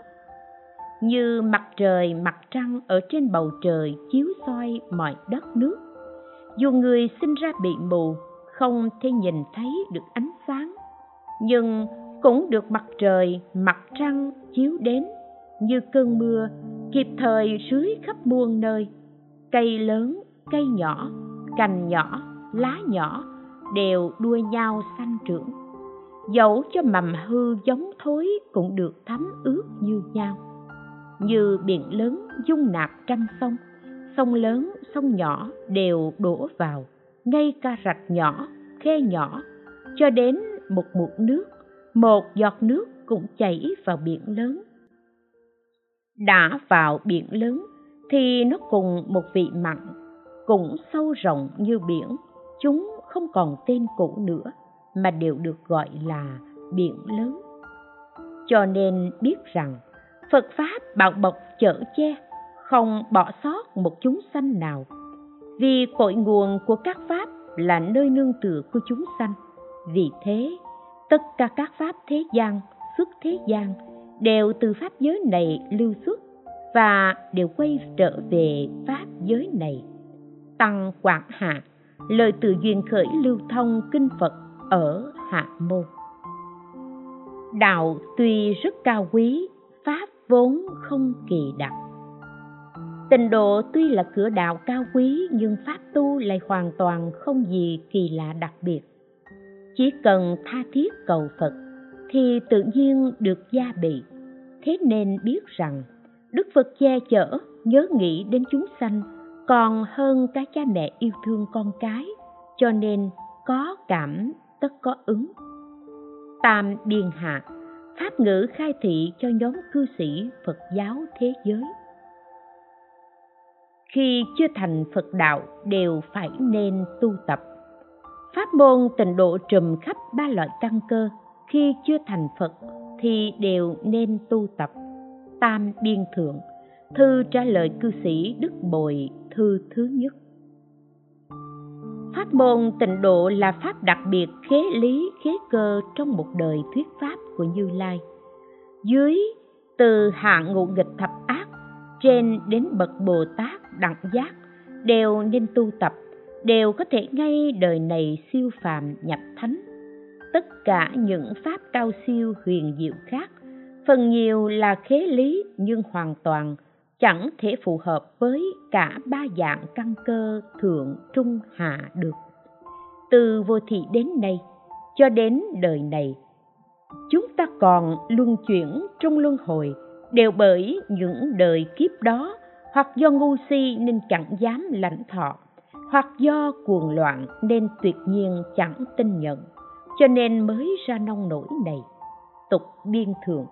Như mặt trời mặt trăng ở trên bầu trời chiếu soi mọi đất nước. Dù người sinh ra bị mù không thể nhìn thấy được ánh sáng nhưng cũng được mặt trời mặt trăng chiếu đến như cơn mưa kịp thời rưới khắp muôn nơi, cây lớn, cây nhỏ, cành nhỏ, lá nhỏ đều đua nhau sanh trưởng. Dẫu cho mầm hư giống thối cũng được thấm ướt như nhau. Như biển lớn dung nạp trăm sông sông lớn, sông nhỏ đều đổ vào, ngay cả rạch nhỏ, khe nhỏ, cho đến một mụn nước, một giọt nước cũng chảy vào biển lớn đã vào biển lớn, thì nó cùng một vị mặn, cũng sâu rộng như biển. Chúng không còn tên cũ nữa, mà đều được gọi là biển lớn. Cho nên biết rằng, phật pháp bảo bọc chở che, không bỏ sót một chúng sanh nào. Vì cội nguồn của các pháp là nơi nương tựa của chúng sanh. Vì thế, tất cả các pháp thế gian, xuất thế gian đều từ pháp giới này lưu xuất và đều quay trở về pháp giới này tăng quảng hạ, lời từ duyên khởi lưu thông kinh phật ở hạ môn đạo tuy rất cao quý, pháp vốn không kỳ đặc Tình độ tuy là cửa đạo cao quý, nhưng pháp tu lại hoàn toàn không gì kỳ lạ đặc biệt. Chỉ cần tha thiết cầu Phật, thì tự nhiên được gia bị. Thế nên biết rằng, Đức Phật che chở, nhớ nghĩ đến chúng sanh còn hơn cả cha mẹ yêu thương con cái, cho nên có cảm tất có ứng. Tam biên hạ, pháp ngữ khai thị cho nhóm cư sĩ phật giáo thế giới. Khi chưa thành phật đạo đều phải nên tu tập. Pháp môn tịnh độ trùm khắp ba loại căn cơ khi chưa thành phật thì đều nên tu tập. Tam biên thượng, thư trả lời cư sĩ đức bồi thư thứ nhất. Pháp môn tịnh độ là pháp đặc biệt khế lý, khế cơ trong một đời thuyết pháp của như lai. Dưới từ hạ ngụ nghịch thập ác, trên đến bậc bồ tát đẳng giác, đều nên tu tập, đều có thể ngay đời này siêu phàm nhập thánh tất cả những pháp cao siêu huyền diệu khác. Phần nhiều là khế lý nhưng hoàn toàn chẳng thể phù hợp với cả ba dạng căn cơ thượng trung hạ được. Từ vô thị đến nay, cho đến đời này, chúng ta còn luân chuyển trong luân hồi đều bởi những đời kiếp đó hoặc do ngu si nên chẳng dám lãnh thọ, hoặc do cuồng loạn nên tuyệt nhiên chẳng tin nhận cho nên mới ra nông nổi này. Tục biên thượng,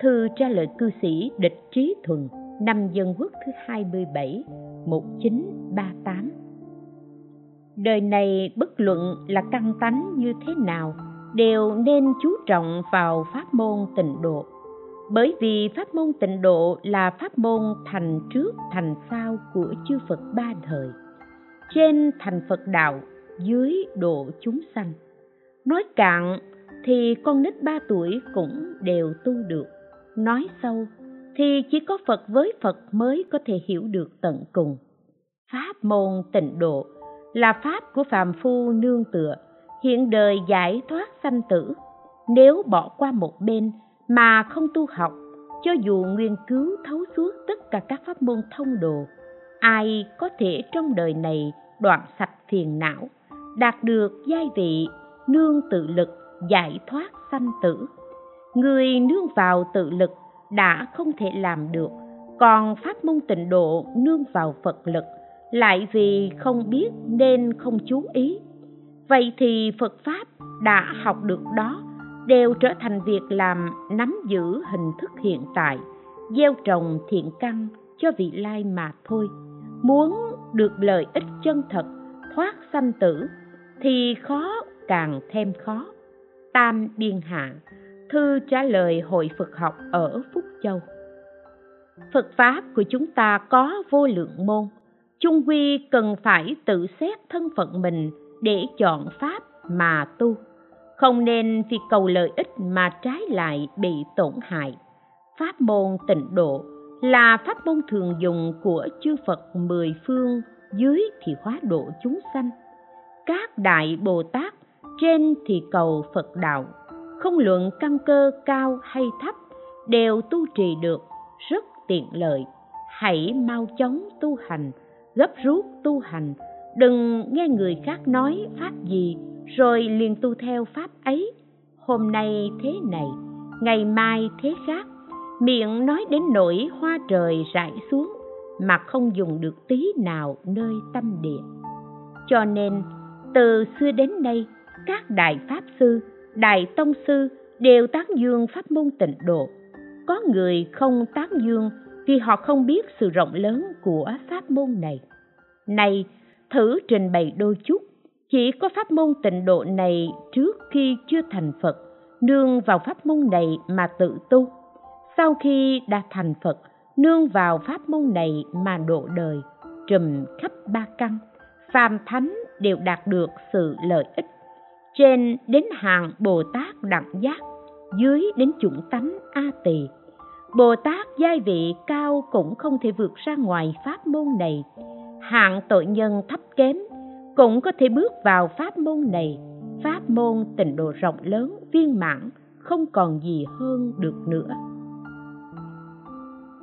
thư trả lời cư sĩ địch trí thuần, năm dân quốc thứ 27 1938 đời này bất luận là căn tánh như thế nào đều nên chú trọng vào pháp môn tịnh độ. Bởi vì pháp môn tịnh độ là pháp môn thành trước, thành sau của chư Phật ba thời trên thành Phật đạo, dưới độ chúng sanh nói cạn thì con nít ba tuổi cũng đều tu được. Nói sâu thì chỉ có phật với phật mới có thể hiểu được tận cùng. Pháp môn tịnh độ là pháp của phàm phu nương tựa, hiện đời giải thoát sanh tử. Nếu bỏ qua một bên mà không tu học, cho dù nghiên cứu thấu suốt tất cả các pháp môn thông đồ ai có thể trong đời này đoạn sạch phiền não, đạt được giai vị nương tự lực giải thoát sanh tử. Người nương vào tự lực đã không thể làm được, còn pháp môn tịnh độ nương vào phật lực lại vì không biết nên không chú ý. Vậy thì phật pháp đã học được đó, đều trở thành việc làm nắm giữ hình thức hiện tại, gieo trồng thiện căn cho vị lai mà thôi. Muốn được lợi ích chân thật, thoát sanh tử thì khó càng thêm khó. Tam biên hạ, thư trả lời hội phật học ở phúc châu. Phật pháp của chúng ta có vô lượng môn. Chung quy cần phải tự xét thân phận mình để chọn pháp mà tu. Không nên vì cầu lợi ích mà trái lại bị tổn hại. Pháp môn tịnh độ là pháp môn thường dùng của chư phật mười phương dưới thì hóa độ chúng sanh. Các đại bồ tát trên thì cầu phật đạo. Không luận căn cơ cao hay thấp, đều tu trì được, rất tiện lợi. Hãy mau chóng tu hành, gấp rút tu hành. Đừng nghe người khác nói pháp gì, rồi liền tu theo pháp ấy. Hôm nay thế này, ngày mai thế khác. Miệng nói đến nỗi hoa trời rải xuống, mà không dùng được tí nào nơi tâm địa. Cho nên, từ xưa đến nay các đại pháp sư đại tông sư đều tán dương pháp môn tịnh độ. Có người không tán dương vì họ không biết sự rộng lớn của pháp môn này. Này, thử trình bày đôi chút. Chỉ có pháp môn tịnh độ này trước khi chưa thành phật, nương vào pháp môn này mà tự tu. Sau khi đã thành phật, nương vào pháp môn này mà độ đời, trùm khắp ba căn. Phàm thánh đều đạt được sự lợi ích trên đến hàng bồ tát đẳng giác, dưới đến chủng tánh a tỳ. Bồ tát giai vị cao cũng không thể vượt ra ngoài pháp môn này. Hạng tội nhân thấp kém cũng có thể bước vào pháp môn này. Pháp môn tịnh độ rộng lớn, viên mãn, không còn gì hơn được nữa.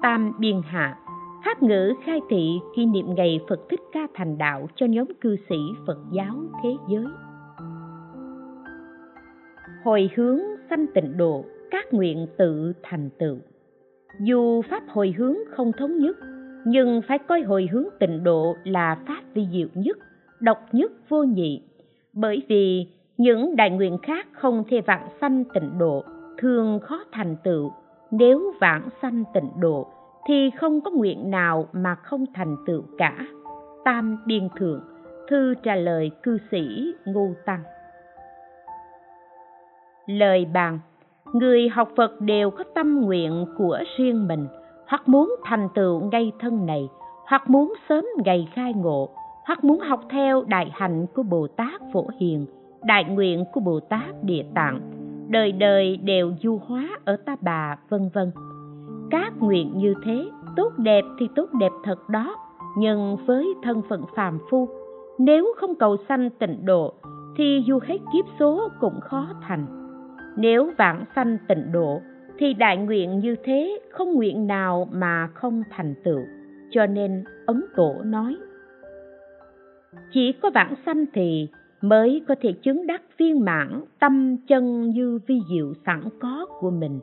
Tam biên hạ, pháp ngữ khai thị kỷ niệm ngày phật thích ca thành đạo cho nhóm cư sĩ phật giáo thế giới hồi hướng sanh tịnh độ, các nguyện tự thành tựu. Dù pháp hồi hướng không thống nhất, nhưng phải coi hồi hướng tịnh độ là pháp vi diệu nhất, độc nhất, vô nhị. Bởi vì những đại nguyện khác không thể vãng sanh tịnh độ, thường khó thành tựu. Nếu vãng sanh tịnh độ, thì không có nguyện nào mà không thành tựu cả. Tam biên thượng, thư trả lời cư sĩ ngô tăng lời bàn, người học phật đều có tâm nguyện của riêng mình, hoặc muốn thành tựu ngay thân này, hoặc muốn sớm ngày khai ngộ, hoặc muốn học theo đại hạnh của bồ tát phổ hiền, đại nguyện của bồ tát địa tạng, đời đời đều du hóa ở ta bà, vân vân. Các nguyện như thế, tốt đẹp thì tốt đẹp thật đó, nhưng với thân phận phàm phu, nếu không cầu sanh tịnh độ, thì dù hết kiếp số cũng khó thành nếu vãng sanh tịnh độ thì đại nguyện như thế không nguyện nào mà không thành tựu cho nên ấn tổ nói chỉ có vãng sanh thì mới có thể chứng đắc viên mãn tâm chân như vi diệu sẵn có của mình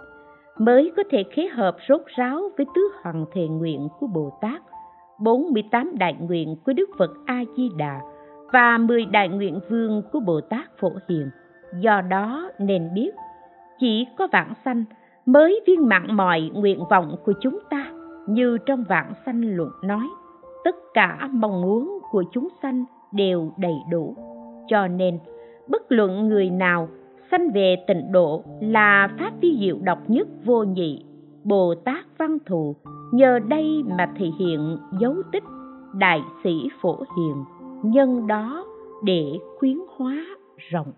mới có thể khế hợp rốt ráo với tứ hoàng thề nguyện của Bồ Tát, 48 đại nguyện của Đức Phật A Di Đà và 10 đại nguyện vương của Bồ Tát Phổ Hiền. Do đó nên biết, chỉ có vãng sanh mới viên mãn mọi nguyện vọng của chúng ta, như trong vãng sanh luận nói, tất cả mong muốn của chúng sanh đều đầy đủ. Cho nên, bất luận người nào sanh về tịnh độ là pháp vi diệu độc nhất vô nhị bồ tát văn thù nhờ đây mà thể hiện dấu tích đại sĩ phổ hiền nhân đó để khuyến hóa rộng